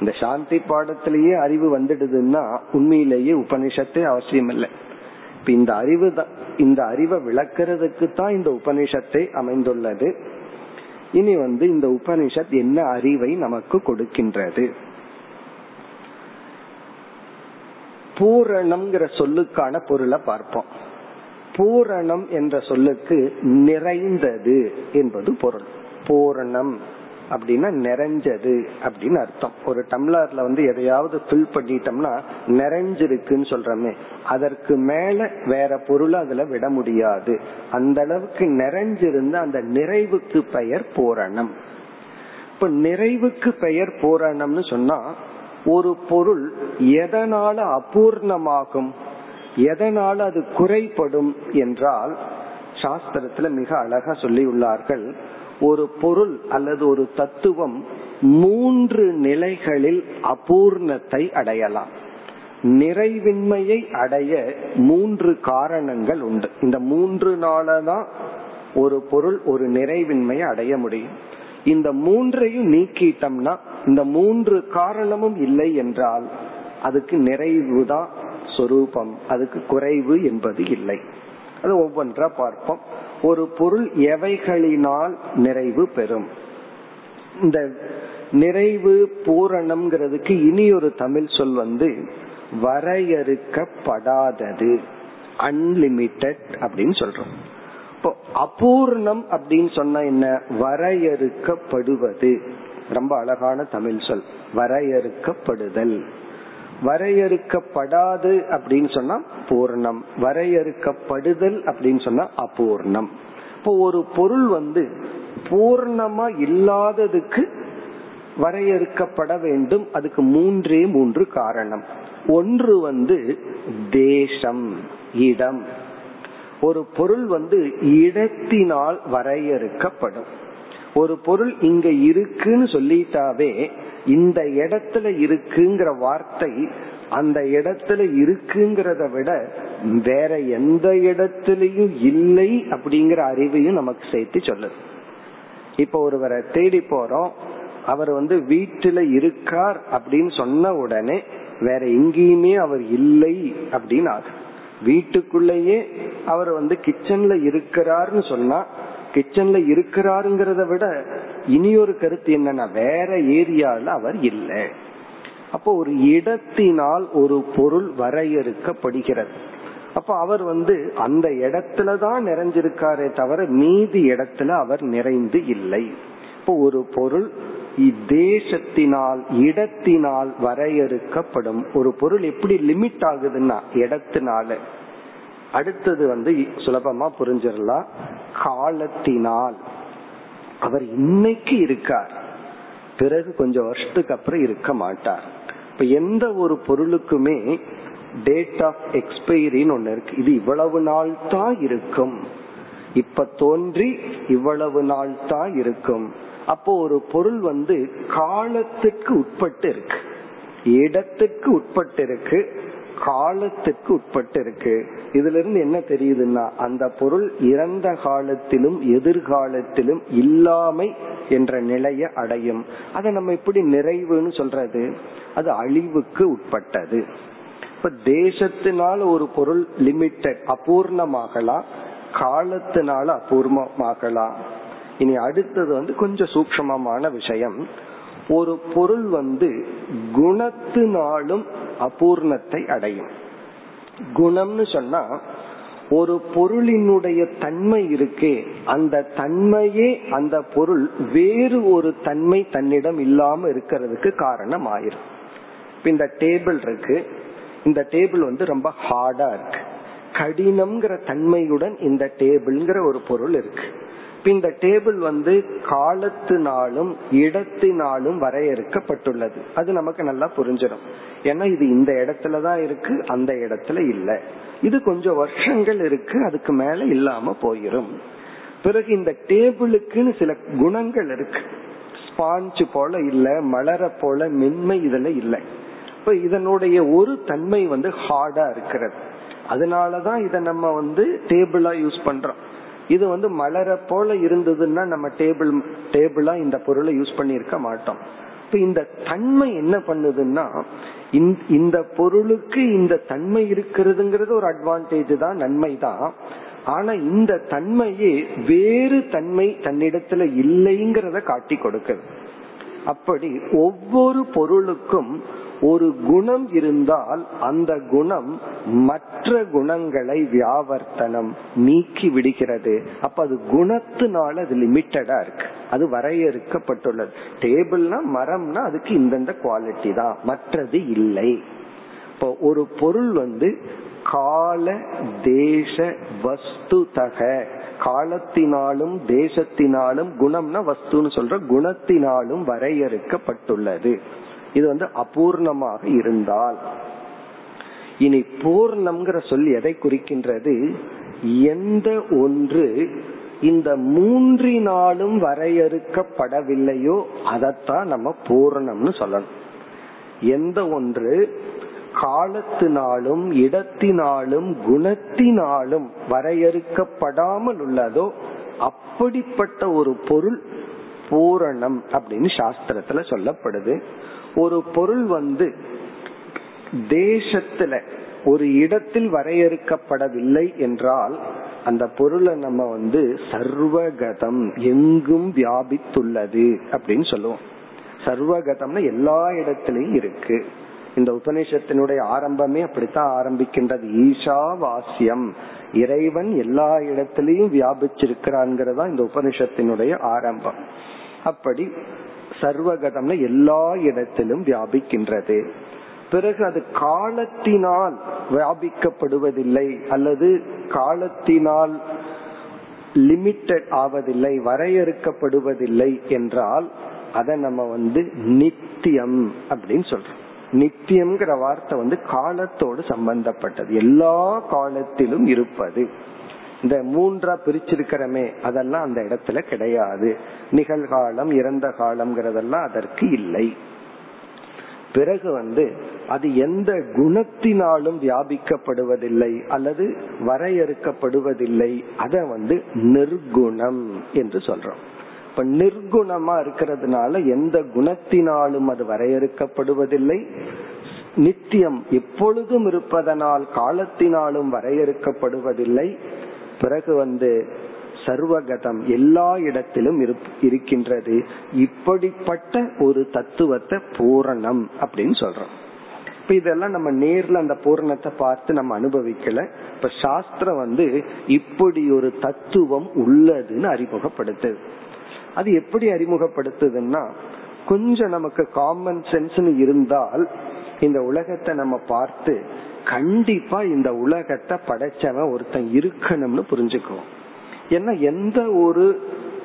இந்த சாந்தி பாடத்திலேயே அறிவு வந்துடுதுன்னா உண்மையிலேயே உபனிஷத்தே அவசியம் இல்லை இப்ப இந்த அறிவு தான் இந்த அறிவை விளக்குறதுக்கு தான் இந்த உபனிஷத்தை அமைந்துள்ளது. இனி வந்து இந்த உபனிஷத் என்ன அறிவை நமக்கு கொடுக்கின்றது? பூரணம்ங்கிற சொல்லுக்கான பொருளை பார்ப்போம். பூரணம் என்ற சொல்லுக்கு நிறைந்தது என்பது பொருள். பூரணம். அப்படின்னா நிறைஞ்சது அப்படின்னு அர்த்தம். ஒரு டம்ளர்ல வந்து எதையாவது ஃபில் பண்ணிட்டோம்னா நிறைஞ்சிருக்குன்னு சொல்றமே அதற்கு மேல வேற பொருள் அதுல விட முடியாது. அந்த அளவுக்கு நிறைஞ்சிருந்த அந்த நிறைவுக்கு பெயர் பூரணம். இப்ப நிறைவுக்கு பெயர் பூரணம்னு சொன்னா ஒரு பொருள் எதனால அபூர்ணமாகும் எதனால அது குறைபடும் என்றால் சாஸ்திரத்துல மிக அழகா சொல்லி உள்ளார்கள் ஒரு பொருள் அல்லது ஒரு தத்துவம் மூன்று நிலைகளில் அபூர்ணத்தை அடையலாம். நிறைவின்மையை அடைய மூன்று காரணங்கள் உண்டு. இந்த மூன்று நாளதான் ஒரு பொருள் ஒரு நிறைவின்மையை அடைய முடியும். இந்த மூன்றையும் நீக்கிட்டோம்னா இந்த மூன்று காரணமும் இல்லை என்றால் அதுக்கு நிறைவு தான் சொரூபம். அதுக்கு குறைவு என்பது இல்லை. அது ஒவ்வொன்றா பார்ப்போம். ஒரு பொருள் எவைகளினால் நிறைவு பெறும்? இந்த நிறைவு பூரணம்ங்கிறதுக்கு இனி ஒரு தமிழ் சொல் வந்து வரையறுக்கப்படாதது அன்லிமிட்டெட் அப்படின்னு சொல்றோம். இப்போ அபூர்ணம் அப்படின்னு சொன்னா என்ன? வரையறுக்கப்படுவது. ரொம்ப அழகான தமிழ் சொல். வரையறுக்கப்படுதல். வரையறுக்கப்படாது அப்படின்னு சொன்னா பூர்ணம். வரையறுக்கப்படுதல் அப்படின்னு சொன்னா அபூர்ணம். இப்போ ஒரு பொருள் வந்து பூர்ணமா இல்லாததுக்கு வரையறுக்கப்பட வேண்டும். அதுக்கு மூன்றே மூன்று காரணம். ஒன்று வந்து தேசம் இடம். ஒரு பொருள் வந்து இடத்தினால் வரையறுக்கப்படும். ஒரு பொருள் இங்க இருக்குன்னு சொல்லிட்டாவே இந்த இடத்துல இருக்குங்கிற வார்த்தை அந்த இடத்துல இருக்குங்கிறத விட வேற எந்த இடத்துலயும் இல்லை அப்படிங்கிற அறிவையும் நமக்கு சேர்த்து சொல்லுது. இப்ப ஒருவரை தேடி போறோம். அவர் வந்து வீட்டுல இருக்கார் அப்படின்னு சொன்ன உடனே வேற எங்கேயுமே அவர் இல்லை அப்படின்னு ஆகும் வீட்டுக்குள்ளேயே அவர் வந்து கிச்சன்ல இருக்கிறார்னு சொன்னா கிச்சன்ல இருக்கிறாருங்கிறத விட இனி ஒரு கருத்து என்னன்னா வேற ஏரியால அவர் இல்லை. அப்போ ஒரு இடத்தினால் ஒரு பொருள் வரையறுக்கப்படுகிறது. அப்ப அவர் வந்து அந்த இடத்துல தான் நிறைஞ்சிருக்காரே தவிர மீதி இடத்துல அவர் நிறைந்து இல்லை. இப்போ ஒரு பொருள் இத்தேசத்தினால் இடத்தினால் வரையறுக்கப்படும். ஒரு பொருள் எப்படி லிமிட் ஆகுதுன்னா இடத்தினால. அடுத்தது வந்து சுலபமா புரிஞ்சிடலாம். காலத்தினால். அவர் இன்னைக்கு இருக்கார். பிறகு கொஞ்சம் வருஷத்துக்கு அப்புறம் இருக்க மாட்டார். இப்ப எந்த ஒரு பொருளுக்குமே டேட் ஆஃப் எக்ஸ்பைரின்னு ஒண்ணு இருக்கு. இது இவ்வளவு நாள் தான் இருக்கும். இப்ப தோன்றி இவ்வளவு நாள் தான் இருக்கும். அப்போ ஒரு பொருள் வந்து காலத்துக்கு உட்பட்டு இருக்கு. இடத்துக்கு உட்பட்டு இருக்கு. காலத்துக்கு உட்பட்டு இருக்கு இதுல இருந்து என்ன தெரியுதுன்னா அந்த பொருள் இறந்த காலத்திலும் எதிர்காலத்திலும் இல்லாமை என்ற நிலையை அடையும். அதை நம்ம இப்படி நிறைவுன்னு சொல்றது அது அழிவுக்கு உட்பட்டது. இப்ப தேசத்தினால ஒரு பொருள் லிமிட்டட் அபூர்ணமாகலாம் காலத்தினால அபூர்வமாகலாம் இனி அடுத்தது வந்து கொஞ்சம் சூக்மமான விஷயம். ஒரு பொருள் வந்து குணத்தினாலும் அபூர்ணத்தை அடையும். குணம்னு சொன்னா ஒரு பொருளினுடைய தன்மை இருக்கே அந்த தன்மையே அந்த பொருள் வேறு ஒரு தன்மை தன்னிடம் இல்லாம இருக்கிறதுக்கு காரணம் ஆயிரும் இந்த டேபிள் இருக்கு. இந்த டேபிள் வந்து ரொம்ப ஹார்டா இருக்கு. கடினம்ங்கிற தன்மையுடன் இந்த டேபிள்ங்கிற ஒரு பொருள் இருக்கு. இந்த டேபிள் வந்து காலத்தினாலும் இடத்தினாலும் வரையறுக்கப்பட்டுள்ளது. அது நமக்கு நல்லா புரிஞ்சிடும். ஏன்னா இது இந்த இடத்துல தான் இருக்கு அந்த இடத்துல இல்லை. இது கொஞ்சம் வருஷங்கள் இருக்கு அதுக்கு மேல இல்லாம போயிரும். பிறகு இந்த டேபிளுக்குன்னு சில குணங்கள் இருக்கு. ஸ்பாஞ்சு போல இல்ல மலர போல மென்மை இதுல இல்லை. இப்ப இதனுடைய ஒரு தன்மை வந்து ஹார்டா இருக்கிறது. அதனாலதான் இத நம்ம வந்து டேபிளா யூஸ் பண்றோம். இது வந்து மலர போல இருந்ததுன்னா நம்ம டேபிள் டேபிளா இந்த பொருளை யூஸ் பண்ணிருக்க மாட்டோம். இப்ப இந்த தன்மை என்ன பண்ணுதுன்னா இந்த பொருளுக்கு இந்த தன்மை இருக்கிறதுங்கிறது ஒரு அட்வான்டேஜ் தான் நன்மை தான். ஆனா இந்த தன்மையே வேறு தன்மை தன்னிடத்துல இல்லைங்கிறத காட்டி கொடுக்குது. அப்படி ஒவ்வொரு பொருளுக்கும் ஒரு குணம் இருந்தால் அந்த குணம் மற்ற குணங்களை வியாவர்த்தனம் நீக்கி விடுகிறது. அப்ப அது குணத்தினால அது லிமிட்டடா இருக்கு. அது வரையறுக்கப்பட்டுள்ளது. டேபிள்னா மரம்னா அதுக்கு இந்தந்த குவாலிட்டி தான். மற்றது இல்லை. இப்போ ஒரு பொருள் வந்து கால தேச வஸ்து தக. காலத்தினாலும் தேசத்தினாலும் குணம்னா வஸ்துன்னு சொல்ற குணத்தினாலும் வரையறுக்கப்பட்டுள்ளது. இது வந்து அபூர்ணமாக இருந்தால். இனி பூர்ணம்ங்கிற சொல் எதை குறிக்கின்றது? எந்த ஒன்று இந்த மூன்றினாலும் வரையறுக்கப்படவில்லையோ அதைத்தான் நம்ம பூர்ணம்னு சொல்லணும். எந்த ஒன்று? காலத்தினாலும் இடத்தினாலும் குணத்தினாலும் வரையறுக்கப்படாமல் உள்ளதோ அப்படிப்பட்ட ஒரு பொருள் பூரணம் அப்படின்னு சாஸ்திரத்துல சொல்லப்படுது. ஒரு பொருள் வந்து தேசத்துல ஒரு இடத்தில் வரையறுக்கப்படவில்லை என்றால் அந்த பொருளை நம்ம வந்து சர்வகதம் எங்கும் வியாபித்துள்ளது அப்படின்னு சொல்லுவோம். சர்வகதம்னா எல்லா இடத்திலையும் இருக்கு. இந்த உபநிஷத்தினுடைய ஆரம்பமே அப்படித்தான் ஆரம்பிக்கின்றது. ஈஷா வாசியம் இறைவன் எல்லா இடத்திலையும் வியாபிச்சிருக்கிறான்ங்கிறதா இந்த உபனிஷத்தினுடைய ஆரம்பம். அப்படி சர்வகதம்னு எல்லா இடத்திலும் வியாபிக்கின்றது. பிறகு அது காலத்தினால் வியாபிக்கப்படுவதில்லை அல்லது காலத்தினால் லிமிட்டட் ஆவதில்லை வரையறுக்கப்படுவதில்லை என்றால் அதை நம்ம வந்து நித்தியம் அப்படின்னு சொல்றோம். நித்தியம்ங்கிற வார்த்தை வந்து காலத்தோடு சம்பந்தப்பட்டது. எல்லா காலத்திலும் இருப்பது. இந்த மூன்றா பிரிச்சிருக்கிறமே அதெல்லாம் அந்த இடத்துல கிடையாது. நிகழ்காலம் இறந்த காலம்ங்கிறதெல்லாம் அதற்கு இல்லை. பிறகு வந்து அது எந்த குணத்தினாலும் வியாபிக்கப்படுவதில்லை அல்லது வரையறுக்கப்படுவதில்லை. அத வந்து நிர்குணம் என்று சொல்றோம். இப்ப நிர்குணமா இருக்கிறதுனால எந்த குணத்தினாலும் அது வரையறுக்கப்படுவதில்லை. நித்தியம் எப்பொழுதும் இருப்பதனால் காலத்தினாலும் வரையறுக்கப்படுவதில்லை. பிறகு வந்து சர்வகதம் எல்லா இடத்திலும் இருக்கின்றது. இப்படிப்பட்ட ஒரு தத்துவத்தை பூரணம் அப்படின்னு சொல்றோம். இப்ப இதெல்லாம் நம்ம நேர்ல அந்த பூரணத்தை பார்த்து நம்ம அனுபவிக்கல. இப்ப சாஸ்திரம் வந்து இப்படி ஒரு தத்துவம் உள்ளதுன்னு அறிமுகப்படுத்துது அது எப்படி அறிமுகப்படுத்துதுன்னா கொஞ்சம் நமக்கு காமன் சென்ஸ் இருந்தால் இந்த உலகத்தை நம்ம பார்த்து கண்டிப்பா இந்த உலகத்தை படைச்சவன் ஒருத்தன் இருக்கணும்னு புரிஞ்சுக்குவோம் ஏன்னா எந்த ஒரு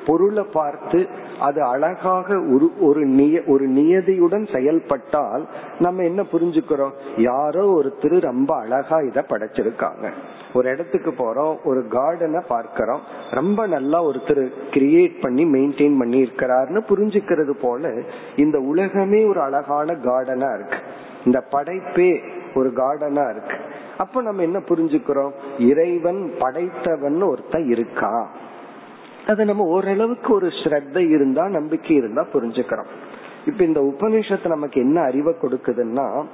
பொருளை பார்த்து அது அழகாக ஒரு ஒரு நிய ஒரு நியதியுடன் செயல்பட்டால் நம்ம என்ன புரிஞ்சுக்கிறோம்? யாரோ ஒருத்தர் ரொம்ப அழகா இத படைச்சிருக்காங்க. ஒரு இடத்துக்கு போறோம் ஒரு கார்டனை பார்க்கிறோம் ரொம்ப நல்லா ஒருத்தர் கிரியேட் பண்ணி மெயின்டைன் பண்ணி இருக்கிறாருன்னு புரிஞ்சுக்கிறது போல இந்த உலகமே ஒரு அழகான கார்டனா இருக்கு. இந்த படைப்பே ஒரு கார்டனா இருக்கு. அப்ப நம்ம என்ன புரிஞ்சுக்கிறோம்? இறைவன் படைத்தவன் ஒருத்தன் இருக்கா? அது நம்ம ஓரளவுக்கு ஒரு ஸ்ரத்தை இருந்தா நம்பிக்கை இருந்தா புரிஞ்சுக்கிறோம். இப்ப இந்த உபநிஷத்து நமக்கு என்ன அறிவை கொடுக்குதுன்னா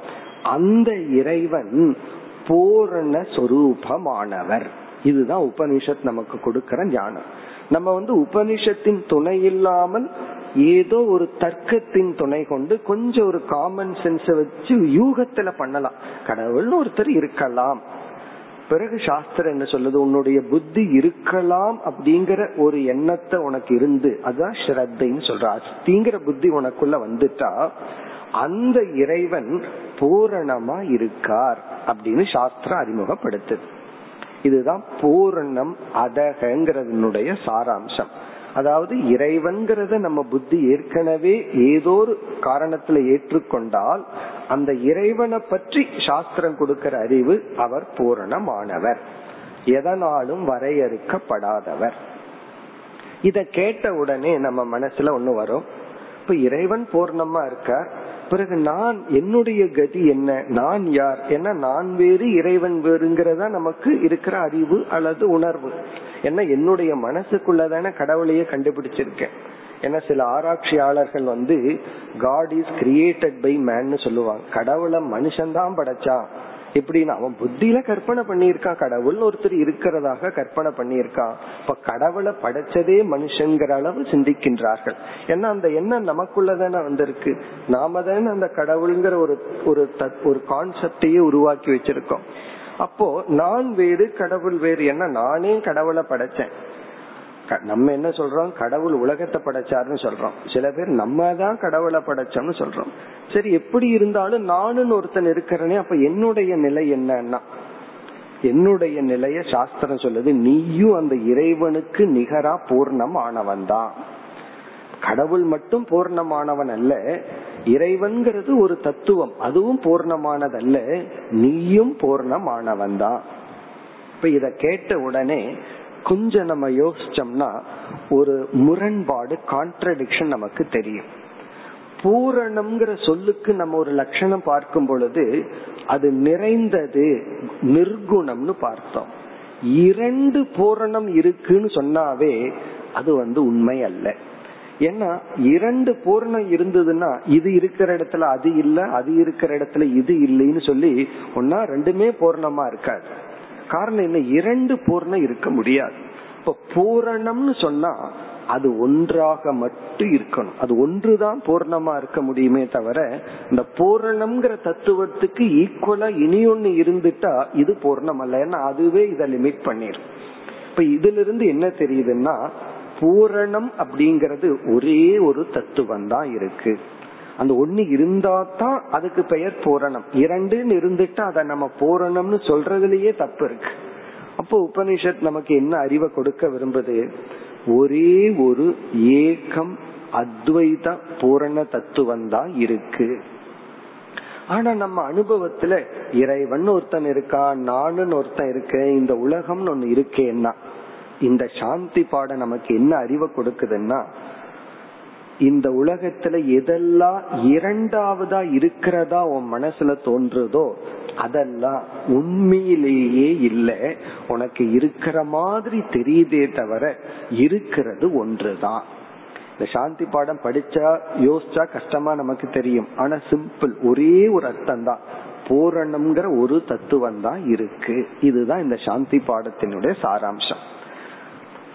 அந்த இறைவன் பூரண சொரூபமானவர். இதுதான் உபனிஷத் நமக்கு கொடுக்கிற ஞானம். நம்ம வந்து உபனிஷத்தின் துணை இல்லாமல் ஏதோ ஒரு தர்க்கத்தின் துணை கொண்டு கொஞ்சம் ஒரு காமன் சென்ஸ வச்சு யூகத்துல பண்ணலாம். கடவுள்னு ஒருத்தர் இருக்கலாம். பிறகு சாஸ்திரம் என்ன சொல்லுது? உன்னுடைய புத்தி இருக்கலாம் அப்படிங்கிற ஒரு எண்ணத்தை உனக்கு இருந்து அதுதான் ஸ்ரத்தைன்னு சொல்ற. அஸ்திங்கிற புத்தி உனக்குள்ள வந்துட்டா அந்த இறைவன் பூரணமா இருக்கார் அப்படின்னு சாஸ்திரம் அறிமுகப்படுத்துது. இதுதான் பூரணம் அதகங்கிறதுனுடைய சாராம்சம். அதாவது இறைவன்கிறத நம்ம புத்தி ஏற்கனவே ஏதோ ஒரு காரணத்துல ஏற்றுக்கொண்டால் அந்த இறைவனை பற்றி சாஸ்திரம் கொடுக்கிற அறிவு அவர் பூரணமானவர். எதனாலும் வரையறுக்கப்படாதவர். இத கேட்ட உடனே நம்ம மனசுல ஒண்ணு வரும். இப்ப இறைவன் பூர்ணமா இருக்கார். பிறகு நான் என்னுடைய கதி என்ன? நான் யார்? என்ன நான் வேறு இறைவன் வேறுங்கிறதா நமக்கு இருக்கிற அறிவு அல்லது உணர்வு. என்ன என்னுடைய மனசுக்குள்ளதான கடவுளையே கண்டுபிடிச்சிருக்கேன். ஏன்னா சில ஆராய்ச்சியாளர்கள் வந்து God is created by man சொல்லுவாங்க. கடவுளை மனுஷன்தான் படைச்சான். எப்படின்னா அவன் புத்தியில கற்பனை பண்ணியிருக்கான் கடவுள் ஒருத்தர் இருக்கிறதாக கற்பனை பண்ணியிருக்கான் இப்ப கடவுளை படைச்சதே மனுஷங்கிற அளவு சிந்திக்கின்றார்கள். ஏன்னா அந்த எண்ணம் நமக்குள்ளதானே வந்திருக்கு. நாம தானே அந்த கடவுள்ங்கிற ஒரு ஒரு ஒரு கான்செப்டையே உருவாக்கி வச்சிருக்கோம். அப்போ நான் வேறு கடவுள் வேறு என்ன நானே கடவுளை படைச்சேன். நம்ம என்ன சொல்றோம்? கடவுள் உலகத்தை படைச்சாருன்னு சொல்றோம். சில பேர் நம்ம தான் கடவுளை படைச்சோம்னு சொல்றோம். சரி எப்படி இருந்தாலும் நானும் ஒருத்தன் இருக்கிறனே அப்ப என்னுடைய நிலை என்னன்னா? என்னுடைய நிலைய சாஸ்திரம் சொல்லுது நீயும் அந்த இறைவனுக்கு நிகரா பூர்ணம் ஆனவன் தான். கடவுள் மட்டும் பூர்ணமானவன் அல்ல இறைவன்கிறது ஒரு தத்துவம் அதுவும் பூர்ணமானதல்ல நீயும் பூர்ணமானவன் தான். இப்ப இத கேட்ட உடனே கொஞ்சம் நம்ம யோசிச்சோம்னா ஒரு முரண்பாடு கான்ட்ரடிக்ஷன் நமக்கு தெரியும். பூரணம்ங்கிற சொல்லுக்கு நம்ம ஒரு லட்சணம் பார்க்கும் பொழுது அது நிறைந்தது நிர்குணம்னு பார்த்தோம். இரண்டு பூரணம் இருக்குன்னு சொன்னாவே அது வந்து உண்மை அல்ல. ஏன்னா இரண்டு பூரணம் இருந்ததுன்னா இது இருக்கிற இடத்துல அது இல்ல அது இருக்கிற இடத்துல இது இல்லைன்னு சொல்லி ஒன்னா ரெண்டுமே பூர்ணமா இருக்காது. காரணம் என்ன? இரண்டு பூர்ணம் இருக்க முடியாது. இப்ப பூரணம்னு சொன்னா அது ஒன்றாக மட்டும் இருக்கணும். அது ஒன்றுதான் பூர்ணமா இருக்க முடியுமே தவிர இந்த பூரணம்ங்கிற தத்துவத்துக்கு ஈக்குவலா இனி ஒன்னு இருந்துட்டா இது பூர்ணம் அல்ல. ஏன்னா அதுவே இதை லிமிட் பண்ணிடும் இப்ப இதுல இருந்து என்ன தெரியுதுன்னா பூரணம் அப்படிங்கறது ஒரே ஒரு தத்துவம் தான் இருக்கு. அந்த ஒண்ணு இருந்தா தான் அதுக்கு பெயர் பூரணம். இரண்டுன்னு இருந்துட்டா அதை நம்ம பூரணம்னு சொல்றதுலயே தப்பு இருக்கு. அப்போ உபனிஷத் நமக்கு என்ன அறிவை கொடுக்க விரும்புது? ஒரே ஒரு ஏகம் அத்வைத பூரண தத்துவம் தான் இருக்கு. ஆனா நம்ம அனுபவத்துல இறைவன் ஒருத்தன் இருக்கா நானுன்னு ஒருத்தன் இருக்கேன் இந்த உலகம்னு ஒண்ணு இருக்கேன்னா இந்த சாந்தி பாடம் நமக்கு என்ன அறிவை கொடுக்குதுன்னா இந்த உலகத்துல எதெல்லாம் இரண்டாவதா இருக்கிறதா உன் மனசுல தோன்றுதோ அதெல்லாம் உண்மையிலேயே இல்லை. உனக்கு இருக்கிற மாதிரி தெரியுதே தவிர இருக்கிறது ஒன்றுதான். இந்த சாந்தி பாடம் படிச்சா யோசிச்சா கஷ்டமா நமக்கு தெரியும். ஆனா சிம்பிள் ஒரே ஒரு அர்த்தம் தான் பூரணம்ங்கிற ஒரு தத்துவம் தான் இருக்கு. இதுதான் இந்த சாந்தி பாடத்தினுடைய சாராம்சம்.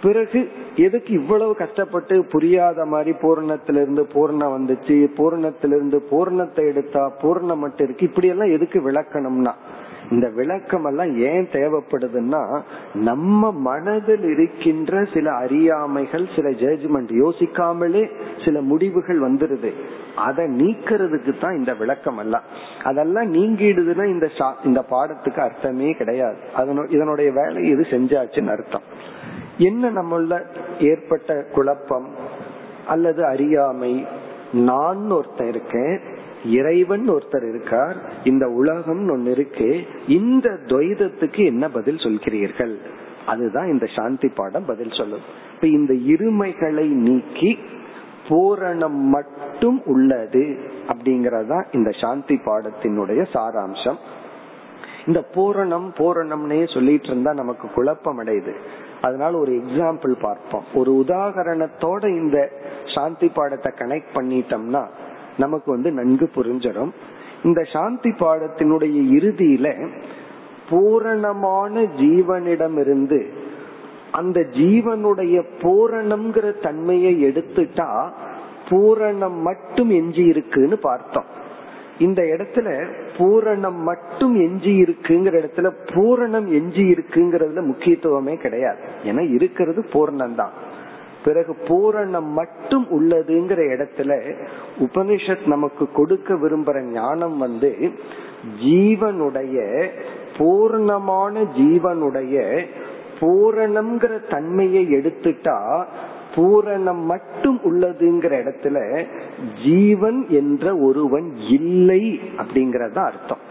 பிறகு எதுக்கு இவ்வளவு கஷ்டப்பட்டு புரியாத மாதிரி பூர்ணத்திலிருந்து பூர்ணம் வந்துச்சு பூர்ணத்திலிருந்து பூர்ணத்தை எடுத்தா பூர்ணம் மட்டும் இருக்கு இப்படி எல்லாம் எதுக்கு விளக்கணும்னா? இந்த விளக்கம் எல்லாம் ஏன் தேவைப்படுதுன்னா நம்ம மனதில் இருக்கின்ற சில அறியாமைகள் சில ஜட்ஜ்மெண்ட் யோசிக்காமலே சில முடிவுகள் வந்துருது. அதை நீக்கிறதுக்கு தான் இந்த விளக்கம் எல்லாம் அதெல்லாம் நீங்கிடுதுன்னா இந்த இந்த பாடத்துக்கு அர்த்தமே கிடையாது. இதனுடைய வேலை இது செஞ்சாச்சுன்னு அர்த்தம். என்ன நம்மள ஏற்பட்ட குழப்பம் அல்லது அறியாமை? நான் ஒருத்தன் இருக்கேன் இறைவன் ஒருத்தர் இருக்கார் இந்த உலகம் ஒன்னு இருக்கு இந்த துவைதத்துக்கு என்ன பதில் சொல்கிறீர்கள்? அதுதான் இந்த சாந்தி பாடம் பதில் சொல்லும். இப்ப இந்த இருமைகளை நீக்கி பூரணம் மட்டும் உள்ளது அப்படிங்கறதா இந்த சாந்தி பாடத்தினுடைய சாராம்சம். இந்த பூரணம் பூரணம்னே சொல்லிட்டு இருந்தா நமக்கு குழப்பம் அடையுது. அதனால ஒரு எக்ஸாம்பிள் பார்ப்போம். ஒரு உதாகரணத்தோட இந்த சாந்தி பாடத்தை கனெக்ட் பண்ணிட்டோம்னா நமக்கு வந்து நன்கு புரிஞ்சிடும். இந்த சாந்தி பாடத்தினுடைய இறுதியில பூரணமான ஜீவனிடமிருந்து அந்த ஜீவனுடைய பூரணம்ங்கிற தன்மையை எடுத்துட்டா பூரணம் மட்டும் எஞ்சி இருக்குன்னு பார்த்தோம். இந்த இடத்துல பூரணம் மட்டும் எஞ்சி இருக்குங்கிற இடத்துல பூரணம் எஞ்சி இருக்குங்கிறதுல முக்கியத்துவமே கிடையாது. ஏன்னா இருக்கிறது பூரணம் தான் பிறகு பூரணம் மட்டும் உள்ளதுங்கிற இடத்துல உபனிஷத் நமக்கு கொடுக்க விரும்புற ஞானம் வந்து ஜீவனுடைய பூர்ணமான ஜீவனுடைய பூரணம்ங்கிற தன்மையை எடுத்துட்டா பூரணம் மட்டும் உள்ளதுங்கிற இடத்துல ஜீவன் என்ற ஒருவன் இல்லை அப்படிங்கறத அர்த்தம்.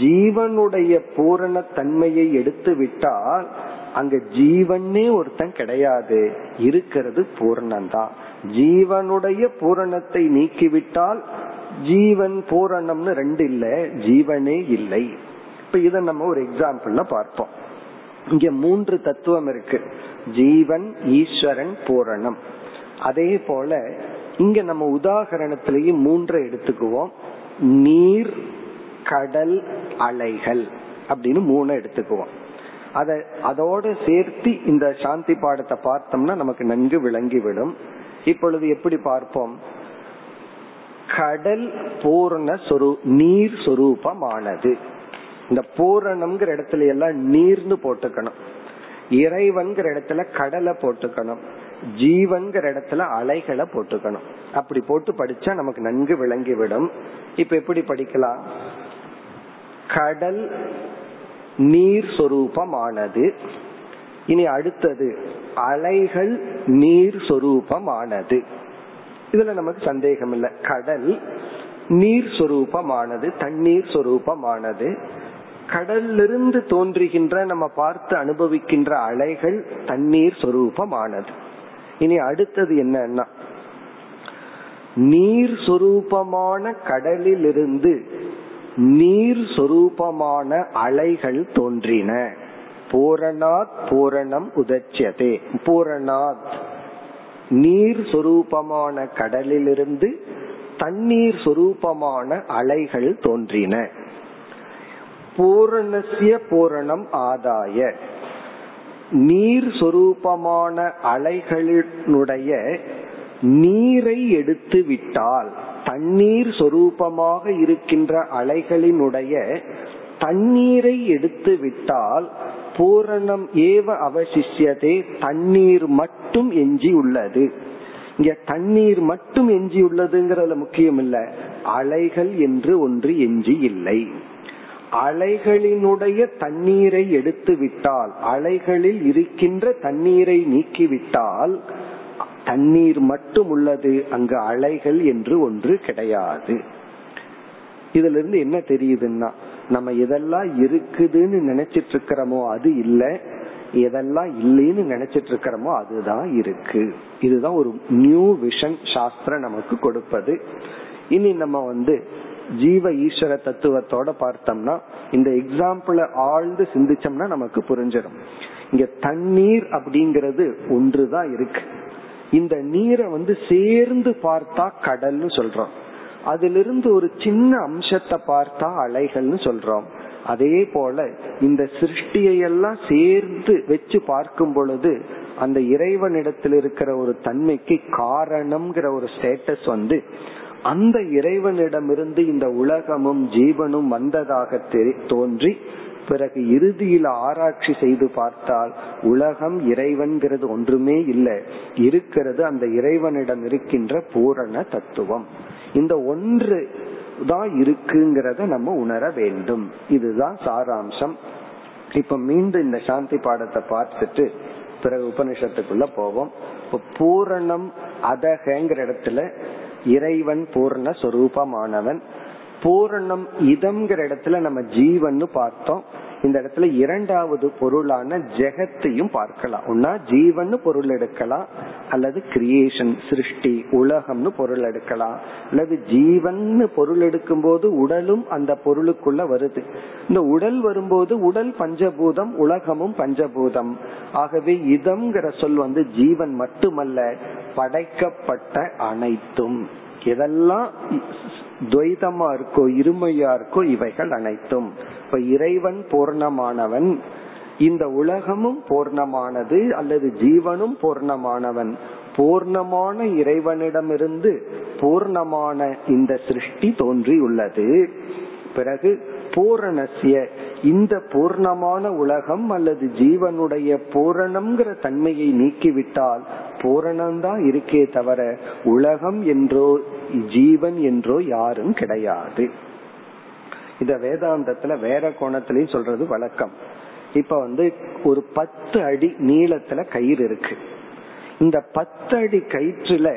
ஜீவனுடைய பூரண தன்மையை எடுத்து விட்டால் அங்க ஜீவனே ஒருத்தன் கிடையாது. இருக்கிறது பூரணம்தான் ஜீவனுடைய பூரணத்தை நீக்கிவிட்டால் ஜீவன் பூரணம்னு ரெண்டு இல்ல ஜீவனே இல்லை. இப்ப இத நம்ம ஒரு எக்ஸாம்பிள்ல பார்ப்போம். இங்க மூன்று தத்துவம் இருக்கு. ஜீவன் ஈஸ்வரன் பூரணம். அதே போல இங்க நம்ம உதாகரணத்திலேயே மூன்று எடுத்துக்குவோம். நீர் கடல் அலைகள் அப்படின்னு மூணு எடுத்துக்குவோம். அத அதோட சேர்த்து இந்த சாந்தி பாடத்தை பார்த்தோம்னா நமக்கு நன்கு விளங்கிவிடும். இப்பொழுது எப்படி பார்ப்போம்? கடல் பூர்ண சொரூ நீர் சொரூபமானது. இந்த பூரணம்ங்கிற இடத்துல எல்லாம் நீர்னு போட்டுக்கணும். இறைவன்கிற இடத்துல கடலை போட்டுக்கணும். ஜீவன்கிற இடத்துல அலைகளை போட்டுக்கணும். அப்படி போட்டு படிச்சா நமக்கு நன்கு விளங்கிவிடும். இப்ப எப்படி படிக்கலாம்? கடல் நீர் சொரூபமானது. இனி அடுத்தது அலைகள் நீர் சொரூபமானது. இதுல நமக்கு சந்தேகம் இல்லை கடல் நீர் சொரூபமானது தண்ணீர் சொரூபமானது. கடலிலிருந்து தோன்றுகின்ற நம்ம பார்த்து அனுபவிக்கின்ற அலைகள் தண்ணீர் சொரூபமானது. இனி அடுத்தது என்னன்னா நீர் சொரூபமான கடலிலிருந்து நீர் சொரூபமான அலைகள் தோன்றின. பூரணாத் பூரணம் உதச்சியதே. பூரணாத். நீர் சொரூபமான கடலிலிருந்து தண்ணீர் சொரூபமான அலைகள் தோன்றின. பூரணசிய பூரணம் ஆதாய. நீர் சொரூபமான அலைகளினுடைய நீரை எடுத்து விட்டால் தண்ணீர் சொரூபமாக இருக்கின்ற அலைகளினுடைய தண்ணீரை எடுத்து விட்டால் பூரணம் ஏவ அவசிஷியதே தண்ணீர் மட்டும் எஞ்சி உள்ளது. இங்க தண்ணீர் மட்டும் எஞ்சி உள்ளதுங்கிறதுல முக்கியம் இல்ல அலைகள் என்று ஒன்று எஞ்சி இல்லை. அலைகளினுடைய தண்ணீரை எடுத்து விட்டால் அலைகளில் இருக்கின்ற தண்ணீரை நீக்கிவிட்டால் தண்ணீர் மட்டும் உள்ளது அங்கு அலைகள் என்று ஒன்று கிடையாது. இதுல இருந்து என்ன தெரியுதுன்னா நம்ம எதெல்லாம் இருக்குதுன்னு நினைச்சிட்டு இருக்கிறோமோ அது இல்ல எதெல்லாம் இல்லைன்னு நினைச்சிட்டு இருக்கிறோமோ அதுதான் இருக்கு. இதுதான் ஒரு நியூ விஷன் சாஸ்திரம் நமக்கு கொடுப்பது. இனி நம்ம வந்து ஜீவ ஈஸ்வர தத்துவத்தோட பார்த்தோம்னா இந்த எக்ஸாம்பிள ஆழ்ந்து சிந்திச்சோம்னா நமக்கு புரிஞ்சிடும். இங்க தண்ணீர் அப்படிங்கறது ஒன்றுதான் இருக்கு. இந்த நீரை வந்து சேர்ந்து பார்த்தா கடல்னு சொல்றோம். அதிலிருந்து ஒரு சின்ன அம்சத்தை பார்த்தா அலைகள்னு சொல்றோம். அதே போல இந்த சிருஷ்டியெல்லாம் சேர்ந்து வச்சு பார்க்கும் பொழுது அந்த இறைவனிடத்தில் இருக்கிற ஒரு தன்மைக்கு காரணம்ங்கிற ஒரு ஸ்டேட்டஸ் வந்து அந்த இறைவனிடமிருந்து இந்த உலகமும் ஜீவனும் வந்ததாக தோன்றி பிறகு இறுதியில் ஆராய்ச்சி செய்து பார்த்தால் உலகம் இறைவன்கிறது ஒன்றுமே இல்லை. இருக்கிறது அந்த இறைவனிடம் இருக்கின்ற பூரண தத்துவம். இந்த ஒன்று தான் இருக்குங்கிறத நம்ம உணர வேண்டும். இதுதான் சாராம்சம். இப்ப மீண்டும் இந்த சாந்தி பாடத்தை பார்த்துட்டு பிறகு உபனிஷத்துக்குள்ள போவோம். இப்ப பூரணம் அதகங்கிற இடத்துல இறைவன் பூர்ணஸ்வரூபமானவன் பூரணம் இதம்ங்கிற இடத்துல நம்ம ஜீவன் பார்த்தோம். இந்த இடத்துல இரண்டாவது பொருளான ஜெகத்தையும் பார்க்கலாம். ஒன்னா ஜீவன் பொருள் எடுக்கலாம் அல்லது கிரியேஷன் சிருஷ்டி உலகம்னு பொருள் எடுக்கலாம். அல்லது ஜீவன் பொருள் எடுக்கும் போது உடலும் அந்த பொருளுக்குள்ள வருது. இந்த உடல் வரும்போது உடல் பஞ்சபூதம் உலகமும் பஞ்சபூதம். ஆகவே இதம்ங்கிற சொல் வந்து ஜீவன் மட்டுமல்ல படைக்கப்பட்ட அனைத்தும். எதெல்லாம் துவைதமா இருக்கோ இருமையா இருக்கோ இவைகள் அனைத்தும். இப்ப இறைவன் பூர்ணமானவன் இந்த உலகமும் பூர்ணமானது அல்லது ஜீவனும் பூர்ணமானவன். பூர்ணமான இறைவனிடமிருந்து பூர்ணமான இந்த சிருஷ்டி தோன்றியுள்ளது. பிறகு பூரணசிய இந்த பூர்ணமான உலகம் அல்லது ஜீவனுடைய பூரணம்ங்கிற தன்மையை நீக்கிவிட்டால் பூரணம்தான் இருக்கே தவிர உலகம் என்றோ ஜீவன் என்றோ யாரும் கிடையாது. இத வேதாந்தத்துல வேற கோணத்திலையும் சொல்றது வழக்கம். இப்ப வந்து ஒரு பத்து அடி நீளத்துல கயிறு இருக்கு. இந்த பத்து அடி கயிற்றுல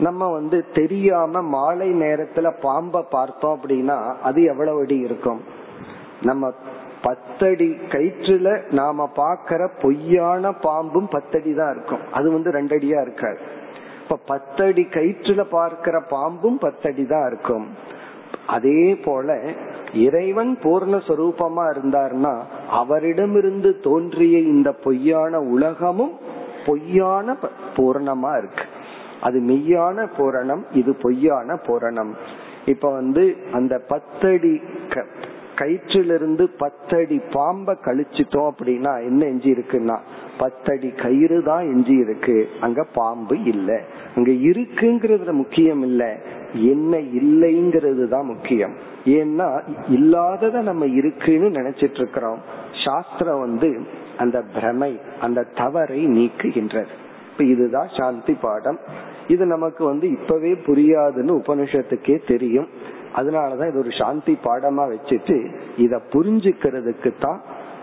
நம்ம வந்து தெரியாம மாலை நேரத்துல பாம்ப பார்த்தோம் அப்படின்னா அது எவ்வளவு அடி இருக்கும்? நம்ம பத்தடி கயிற்றுல நாம பாக்கிற பொய்யான பாம்பும் பத்தடி தான் இருக்கும். அது வந்து ரெண்டடியா இருக்காது. இப்ப பத்தடி கயிற்றுல பார்க்கிற பாம்பும் பத்தடி தான் இருக்கும். அதே போல இறைவன் பூர்ணஸ்வரூபமா இருந்தார்னா அவரிடமிருந்து தோன்றிய இந்த பொய்யான உலகமும் பொய்யான பூர்ணமா இருக்கு. அது மெய்யான பூரணம் இது பொய்யான பூரணம். இப்ப வந்து அந்த பத்தடி கயிற்றிலிருந்து பத்தடி பாம்ப கழிச்சிட்டோம் அப்படின்னா என்ன எஞ்சி இருக்குன்னா பத்தடி கயிறு தான் எஞ்சி இருக்கு. அங்க பாம்பு இல்ல. அங்க இருக்குங்கிறது முக்கியம் இல்ல. என்ன இல்லைங்கிறது தான் முக்கியம். ஏன்னா இல்லாதத நம்ம இருக்குன்னு நினைச்சிட்டு இருக்கிறோம் சாஸ்திரம் வந்து அந்த பிரமை அந்த தவறை நீக்குகின்றது. இப்ப இதுதான் சாந்தி பாடம். இது நமக்கு வந்து இப்பவே புரியாதுன்னு உபனிஷத்துக்கே தெரியும். அதனாலதான் இது ஒரு சாந்தி பாடமா வச்சுட்டு இத புரிஞ்சுக்கிறதுக்கு தான்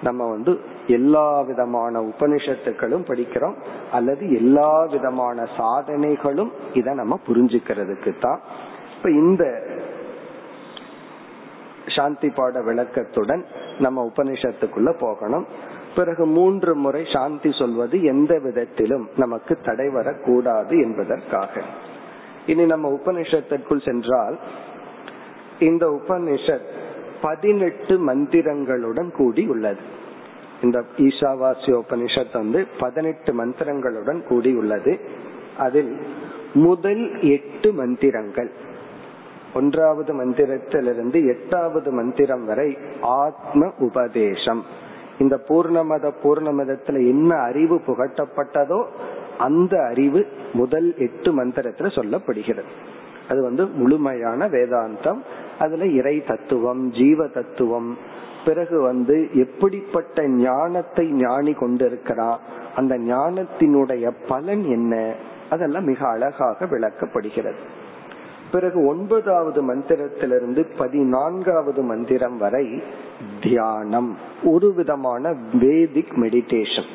நம்ம வந்து எல்லா விதமான உபனிஷத்துக்களும் படிக்கிறோம். அல்லது எல்லா விதமான சாதனைகளும் இத நம்ம புரிஞ்சுக்கிறதுக்கு தான் இப்ப இந்த சாந்தி பாட விளக்கத்துடன் நம்ம உபனிஷத்துக்குள்ள போகணும். பிறகு மூன்று முறை சாந்தி சொல்வது எந்த விதத்திலும் நமக்கு தடை வரக்கூடாது என்பதற்காக. இனி நம்ம உபனிஷத்திற்குள் சென்றால் இந்த உபனிஷத் பதினெட்டு மந்திரங்களுடன் கூடி உள்ளது. இந்த ஈசாவாசிய உபனிஷத் வந்து பதினெட்டு மந்திரங்களுடன் கூடி உள்ளது. அதில் முதல் எட்டு மந்திரங்கள். ஒன்றாவது மந்திரத்திலிருந்து எட்டாவது மந்திரம் வரை ஆத்ம உபதேசம். இந்த பூர்ணமத பூர்ணமதத்துல என்ன அறிவு புகட்டப்பட்டதோ அந்த அறிவு முதல் எட்டு மந்திரத்துல சொல்லப்படுகிறது. அது வந்து முழுமையான வேதாந்தம். அதுல இறை தத்துவம் ஜீவ தத்துவம். பிறகு வந்து எப்படிப்பட்ட ஞானத்தை ஞானி கொண்டிருக்கிறான் அந்த ஞானத்தினுடைய பலன் என்ன? அதெல்லாம் மிக அழகாக விளக்கப்படுகிறது. பிறகு ஒன்பதாவது மந்திரத்திலிருந்து பதினான்காவது மந்திரம் வரை தியானம். ஒரு விதமான வேதிக் மெடிடேஷன்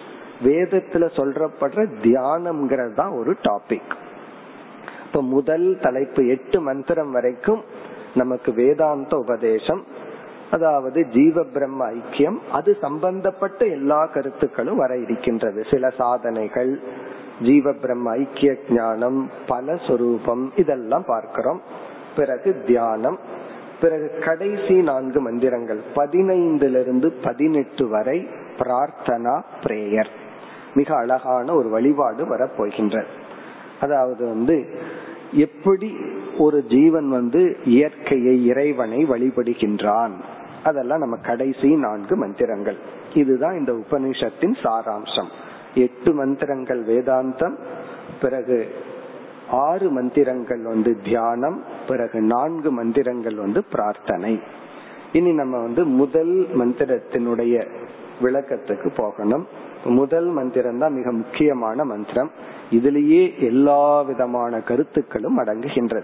வேதத்துல சொல்றப்படுற தியானம்ங்கிறது தான் ஒரு டாபிக் இப்ப முதல் தலைப்பு எட்டு மந்திரம் வரைக்கும் நமக்கு வேதாந்த உபதேசம். அதாவது ஜீவ பிரம்ம ஐக்கியம். அது சம்பந்தப்பட்ட எல்லா கருத்துக்களும் வர இருக்கின்றது. சில சாதனைகள் ஜீவ பிரம்ம ஐக்கிய ஞானம் பல சொரூபம் இதெல்லாம் பார்க்கிறோம். பிறகு தியானம். பிறகு கடைசி நான்கு மந்திரங்கள். பதினைந்திலிருந்து பதினெட்டு வரை பிரார்த்தனா பிரேயர். மிக அழகான ஒரு வழிபாடு வரப்போகின்ற அதாவது வந்து எப்படி ஒரு ஜீவன் வந்து இயற்கையை இறைவனை வழிபடுகின்றான். அதெல்லாம் நம்ம கடைசி நான்கு மந்திரங்கள். இதுதான் இந்த உபனிஷத்தின் சாராம்சம். எட்டு மந்திரங்கள் வேதாந்தம் பிறகு ஆறு மந்திரங்கள் வந்து தியானம் பிறகு நான்கு மந்திரங்கள் வந்து பிரார்த்தனை. இனி நம்ம வந்து முதல் மந்திரத்தினுடைய விளக்கத்துக்கு போகணும். முதல் மந்திரம் தான் மிக முக்கியமான மந்திரம். இதுலேயே எல்லா விதமான கருத்துக்களும் அடங்குகின்றது.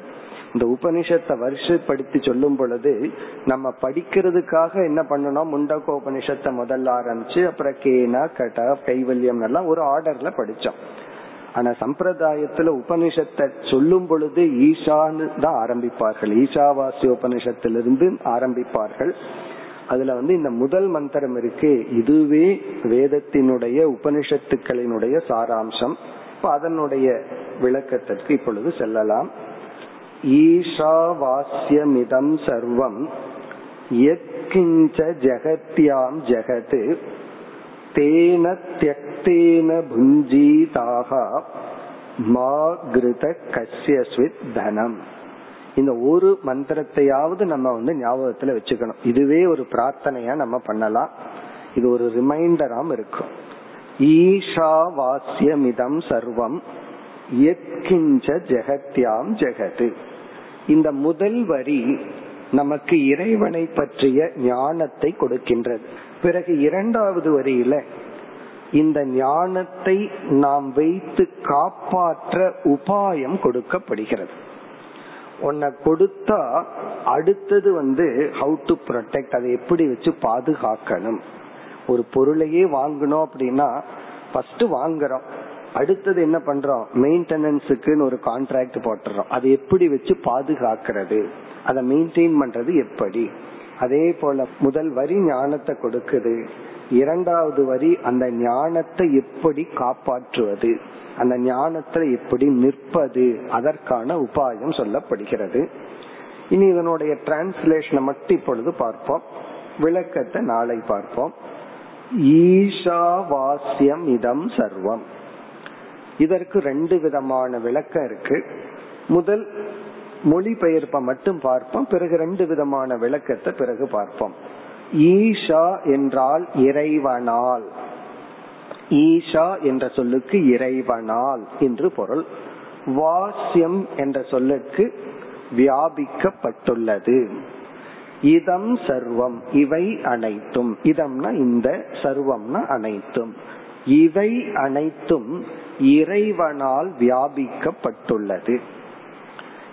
இந்த உபனிஷத்தை வருஷப்படுத்தி சொல்லும் பொழுது நம்ம படிக்கிறதுக்காக என்ன பண்ணணும்? முண்டக்கோ உபனிஷத்தை முதல்ல ஆரம்பிச்சு அப்புறம் கேனா கட்டா கைவல்யம் எல்லாம் ஒரு ஆர்டர்ல படிச்சோம். ஆனா சம்பிரதாயத்துல உபனிஷத்தை சொல்லும் பொழுது ஈஷான்னு தான் ஆரம்பிப்பார்கள். ஈஷாவாசி உபனிஷத்திலிருந்து ஆரம்பிப்பார்கள். அதுல வந்து இந்த முதல் மந்திரம் இருக்கு. இதுவே வேதத்தினுடைய உபனிஷத்துக்களினுடைய சாராம்சம். இப்ப அதனுடைய விளக்கத்திற்கு இப்பொழுது செல்லலாம். ஈஷாவாஸ்யமிதம் சர்வம். எத்கிஞ்ச ஜெகத்யாம் ஜெகத் தேன தியக்தேன புஞ்சீதாக மா கிருத கசியஸ்வித் தனம். இந்த ஒரு மந்திரத்தையாவது நம்ம வந்து ஞாபகத்துல வச்சுக்கணும். இதுவே ஒரு பிரார்த்தனையா நம்ம பண்ணலாம். இது ஒரு ரிமைண்டராம் இருக்கும். ஈஷாவாஸ்யமிதம் சர்வம். எத்கிஞ்ச ஜெகத்யாம் ஜெகது இந்த முதல் வரி நமக்கு இறைவனை பற்றிய ஞானத்தை கொடுக்கின்றது. பிறகு இரண்டாவது வரியில இந்த ஞானத்தை நாம் வைத்து காப்பாற்ற உபாயம் கொடுக்கப்படுகிறது. உன்னை கொடுத்தா அடுத்தது வந்து ஹவு டு ப்ரொடெக்ட் அதை எப்படி வச்சு பாதுகாக்கணும். ஒரு பொருளையே வாங்கணும் அப்படின்னா ஃபர்ஸ்ட் வாங்குறோம். அடுத்தது என்ன பண்றோம்? மெயின்டெனன்ஸுக்குன்னு ஒரு கான்ட்ராக்ட் போட்டுறோம். அதை எப்படி வச்சு பாதுகாக்கிறது? அதை மெயின்டைன் பண்றது எப்படி? அதே போல முதல் வரி ஞானத்தை கொடுக்குது. இரண்டாவது வரி அந்த ஞானத்தை எப்படி காப்பாற்றுவது? அந்த ஞானத்தை எப்படி நிற்பது? அதற்கான உபாயம் சொல்லப்படுகிறது. இனி இதனுடைய டிரான்ஸ்லேஷனை மட்டும் இப்பொழுது பார்ப்போம். விளக்கத்தை நாளை பார்ப்போம். ஈஷாவாஸ்யம் இதம் சர்வம். இதற்கு ரெண்டு விதமான விளக்கம் இருக்கு. முதல் மொழிபெயர்ப்பை மட்டும் பார்ப்போம். பிறகு ரெண்டு விதமான விளக்கத்தை பிறகு பார்ப்போம். ஈஷா என்றால் இறைவனால். ஈஷா என்ற சொல்லுக்கு இறைவனால் என்று பொருள். வாசியம் என்ற சொல்லுக்கு வியாபிக்கப்பட்டுள்ளது. இதம் சர்வம் இவை அனைத்தும். இதம்னா இந்த சர்வம்னா அனைத்தும். இவை அனைத்தும் இறைவனால் வியாபிக்கப்பட்டுள்ளது.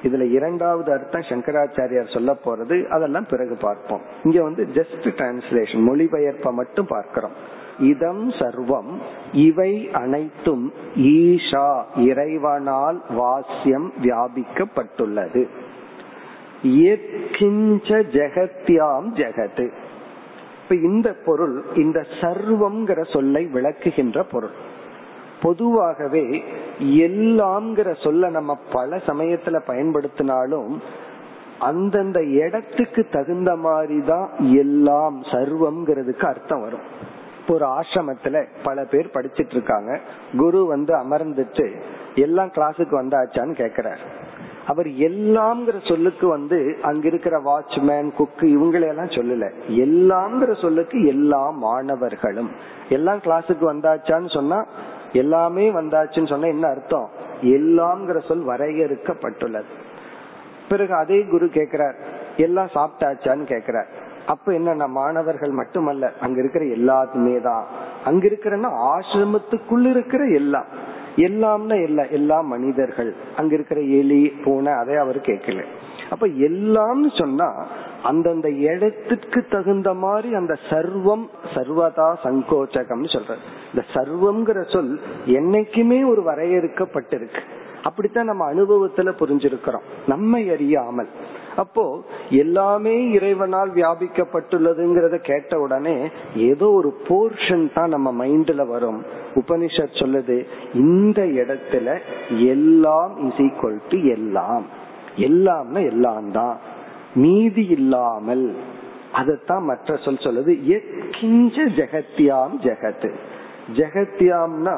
இதுல இரண்டாவது அர்த்தம் சங்கராச்சாரியார் சொல்ல போறது அதெல்லாம் பிறகு பார்ப்போம். இங்க வந்து ஜஸ்ட் டிரான்ஸ்லேஷன் மொழிபெயர்ப்பை மட்டும் பார்க்கிறோம். இதம் சர்வம் இவை அனைத்தும் ஈஷா இறைவனால் வாசியம் வியாபிக்கப்பட்டுள்ளது. ஜெகத்யாம் ஜெகத். இப்ப இந்த பொருள் இந்த சர்வம்ங்கிற சொல்லை விளக்குகின்ற பொருள். பொதுவாகவே எல்லாம்ங்கிற சொல்ல நம்ம பல சமயத்துல பயன்படுத்தினாலும் அந்தந்த இடத்துக்கு தகுந்த மாதிரி தான் எல்லாம் சர்வம்ங்கிறதுக்கு அர்த்தம் வரும். இப்போ ஒரு ஆசிரமத்துல பல பேர் படிச்சிட்டு இருக்காங்க. குரு வந்து அமர்ந்துட்டு எல்லாம் கிளாஸுக்கு வந்தாச்சான்னு கேக்குறாரு. அவர் எல்லாம்ங்கிற சொல்லுக்கு வந்து அங்க இருக்கிற வாட்ச்மேன் குக்கு இவங்களையெல்லாம் சொல்லல. எல்லாம்ங்கிற சொல்லுக்கு எல்லா மாணவர்களும். எல்லாம் கிளாஸுக்கு வந்தாச்சான்னு சொன்னா எல்லாமே வந்தாச்சுன்னு சொன்னா என்ன அர்த்தம்? எல்லாம்ங்கிற சொல் வரையறுக்கப்பட்டுள்ளது. பிறகு அதே குரு கேக்குறார் எல்லாம் சாப்பிட்டாச்சான்னு கேக்குறார். அப்ப என்ன மாணவர்கள் மட்டுமல்ல அங்க இருக்கிற எல்லாத்துமே தான் அங்க இருக்கிறன்னா ஆசிரமத்துக்குள்ள இருக்கிற எல்லாம். எல்லாம்னா இல்ல எல்லா மனிதர்கள். அங்க இருக்கிற எலி பூனை அதை அவர் கேட்கல. அப்ப எல்லாம்னு சொன்னா அந்தந்த இடத்துக்கு தகுந்த மாதிரி அந்த சர்வம் சர்வதா சங்கோச்சகம்னு சொல்ற இந்த சர்வம்ங்கிற சொல் என்னைக்குமே ஒரு வரையறுக்கப்பட்டிருக்கு. அப்படித்தான் நம்ம அனுபவத்துல புரிஞ்சிருக்கிறோம். நம்மை அறியாமல். அப்போ எல்லாமே இறைவனால் வியாபிக்கப்பட்டுள்ளதுங்கிறத கேட்ட உடனே ஏதோ ஒரு போர்ஷன் தான் நம்ம மைண்ட்ல வரும். உபனிஷத் சொல்லுது இந்த இடத்துல எல்லாம் இஸ் ஈக்வல் டு எல்லாம். எல்லாம்னா எல்லாம் தான். மீதி இல்லாமல் அதத்தான் மற்ற சொல் சொல்லுது எக்கிஞ்ச ஜெகத்யாம் ஜெகத். ஜெகத்யாம்னா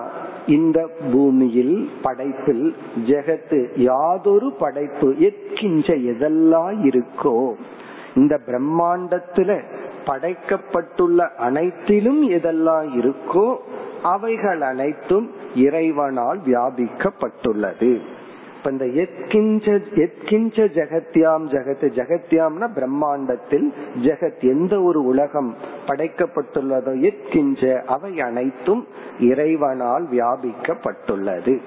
இந்த பூமியில் படைப்பில் ஜெகத்து யாதொரு படைப்பு எத்கிஞ்ச எதெல்லாம் இருக்கோ இந்த பிரம்மாண்டத்துல படைக்கப்பட்டுள்ள அனைத்திலும் எதெல்லாம் இருக்கோ அவைகள் அனைத்தும் இறைவனால் வியாபிக்கப்பட்டுள்ளது. இந்த எத்கிஞ்ச ஜெகத்யாம் ஜெகத் ஜெகத்யாம்னா பிரம்மாண்டத்தில் ஜெகத் எந்த ஒரு உலகம் படைக்கப்பட்டுள்ளதோ எத்கிஞ்ச அவை அனைத்தும் இறைவனால் வியாபிக்கப்பட்டுள்ளது.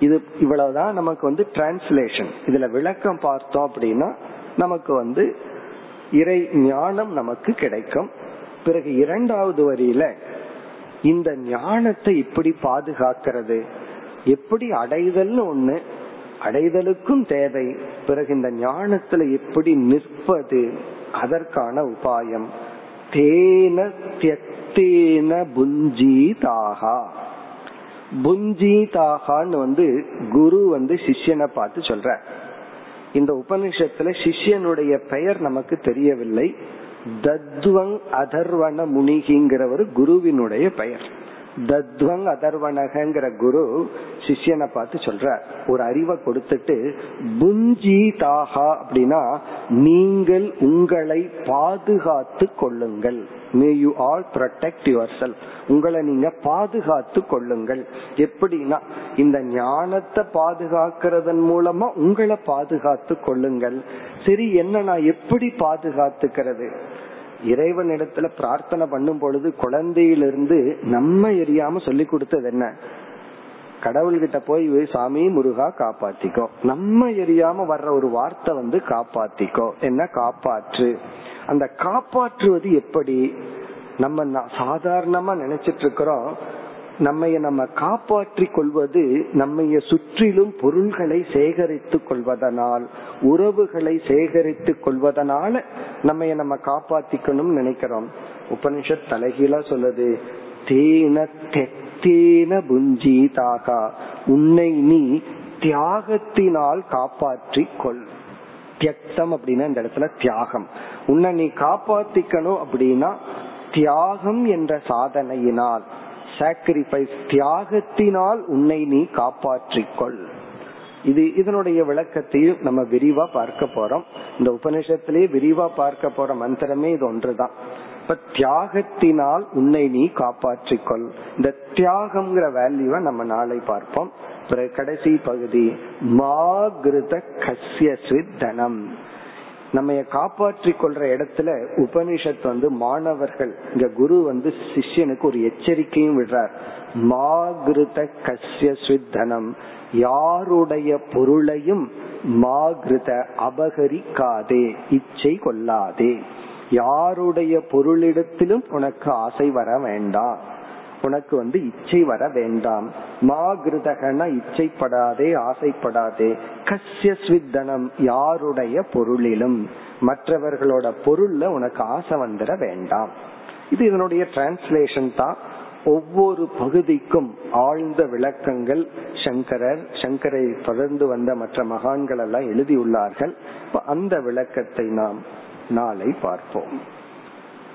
இது இவ்வளவுதான் நமக்கு வந்து டிரான்ஸ்லேஷன் இதுல விளக்கம் பார்த்தோம் அப்படின்னா நமக்கு வந்து இறை ஞானம் நமக்கு கிடைக்கும். பிறகு இரண்டாவது வரியில இந்த ஞானத்தை இப்படி பாதுகாக்கிறது. எப்படி அடைதல்னு ஒண்ணு அடைதலுக்கும் தேவை. பிறகு இந்த ஞானத்துல எப்படி நிற்பது அதற்கான உபாயம். தேன தியக்தேன புஞ்சீதாகா. புஞ்சீதாகான்னு வந்து குரு வந்து சிஷ்யனை பார்த்து சொல்ற இந்த உபனிஷத்துல சிஷ்யனுடைய பெயர் நமக்கு தெரியவில்லை. தத்வங் அதர்வன முனிகிங்கிறவர் குருவினுடைய பெயர். தத்வங் அதர்வனகங்கிற குரு சிஷ்யனை பார்த்து சொல்ற ஒரு அறிவை கொடுத்துட்டு புஞ்சி தாகா அப்படின்னா நீங்கள் உங்களை பாதுகாத்து கொள்ளுங்கள். May you all protect yourself உங்களை நீங்க பாதுகாத்து கொள்ளுங்கள். எப்படின்னா இந்த ஞானத்தை பாதுகாக்கிறதன் மூலமா உங்களை பாதுகாத்து கொள்ளுங்கள். சரி என்ன நான் எப்படி பாதுகாத்துக்கிறது? இறைவனிடத்துல பிரார்த்தனை பண்ணும் பொழுது குழந்தையிலிருந்து நம்ம எரியாம சொல்லி கொடுத்தது என்ன? கடவுள்கிட்ட போய் சாமி முருகா காப்பாத்திக்கோ. நம்ம எரியாம வர்ற ஒரு வார்த்தை வந்து காப்பாத்திக்கோ. என்ன? காப்பாற்று. அந்த காப்பாற்றுவது எப்படி? நம்ம சாதாரணமா நினைச்சிட்டு இருக்கிறோம். நம்மைய நம்ம காப்பாற்றி கொள்வது நம்மைய சுற்றிலும் பொருள்களை சேகரித்து கொள்வதனால் உறவுகளை சேகரித்து கொள்வதனால நம்மைய நம்ம காப்பாத்திக்கணும் நினைக்கிறோம். உபனிஷத் தலைகீழா சொல்லுது தேன தெத்தேன புஞ்சி தாகா உன்னை நீ தியாகத்தினால் காப்பாற்றி கொள். தியக்தம் அப்படின்னா இந்த இடத்துல தியாகம். உன்னை நீ காப்பாத்திக்கணும் அப்படின்னா தியாகம் என்ற சாதனையினால் சாக்ரிஃபைஸ் தியாகத்தினால் உன்னை நீ காப்பாற்றிக்கொள். இது இதனுடைய விளக்கத்தையும் நம்ம விரிவா பார்க்க போறோம். இந்த உபநிஷத்திலேயே விரிவா பார்க்க போற மந்திரமே இது ஒன்றுதான். இப்ப தியாகத்தினால் உன்னை நீ காப்பாற்றிக்கொள். இந்த தியாகம்ங்கிற வேல்யூவை நம்ம நாளை பார்ப்போம். கடைசி பகுதி மாகிருத கசிய தனம். நம்ம காப்பாற்றி கொள்ற இடத்துல உபனிஷத் வந்து மாணவர்கள் இங்க குரு வந்து சிஷ்யனுக்கு ஒரு எச்சரிக்கையும் விடுறார். மாகிருத கசிய சுத்தனம். யாருடைய பொருளையும் மாகிருத அபகரிக்காதே இச்சை கொள்ளாதே. யாருடைய பொருளிடத்திலும் உனக்கு ஆசை வர வேண்டாம். உனக்கு வந்து இச்சை வர வேண்டாம். மா கிருதகன இச்சைப்படாதே ஆசைப்படாதே. கசிய ஸ்வித்தனம் யாருடைய பொருளிலும். மற்றவர்களோட பொருள்ல உனக்கு ஆசை வந்துட வேண்டாம். இது இதனுடைய டிரான்ஸ்லேஷன் தான். ஒவ்வொரு பகுதிக்கும் ஆழ்ந்த விளக்கங்கள் சங்கரர் சங்கரை தொடர்ந்து வந்த மற்ற மகான்கள் எல்லாம் எழுதியுள்ளார்கள் அந்த விளக்கத்தை நாம் நாளை பார்ப்போம்.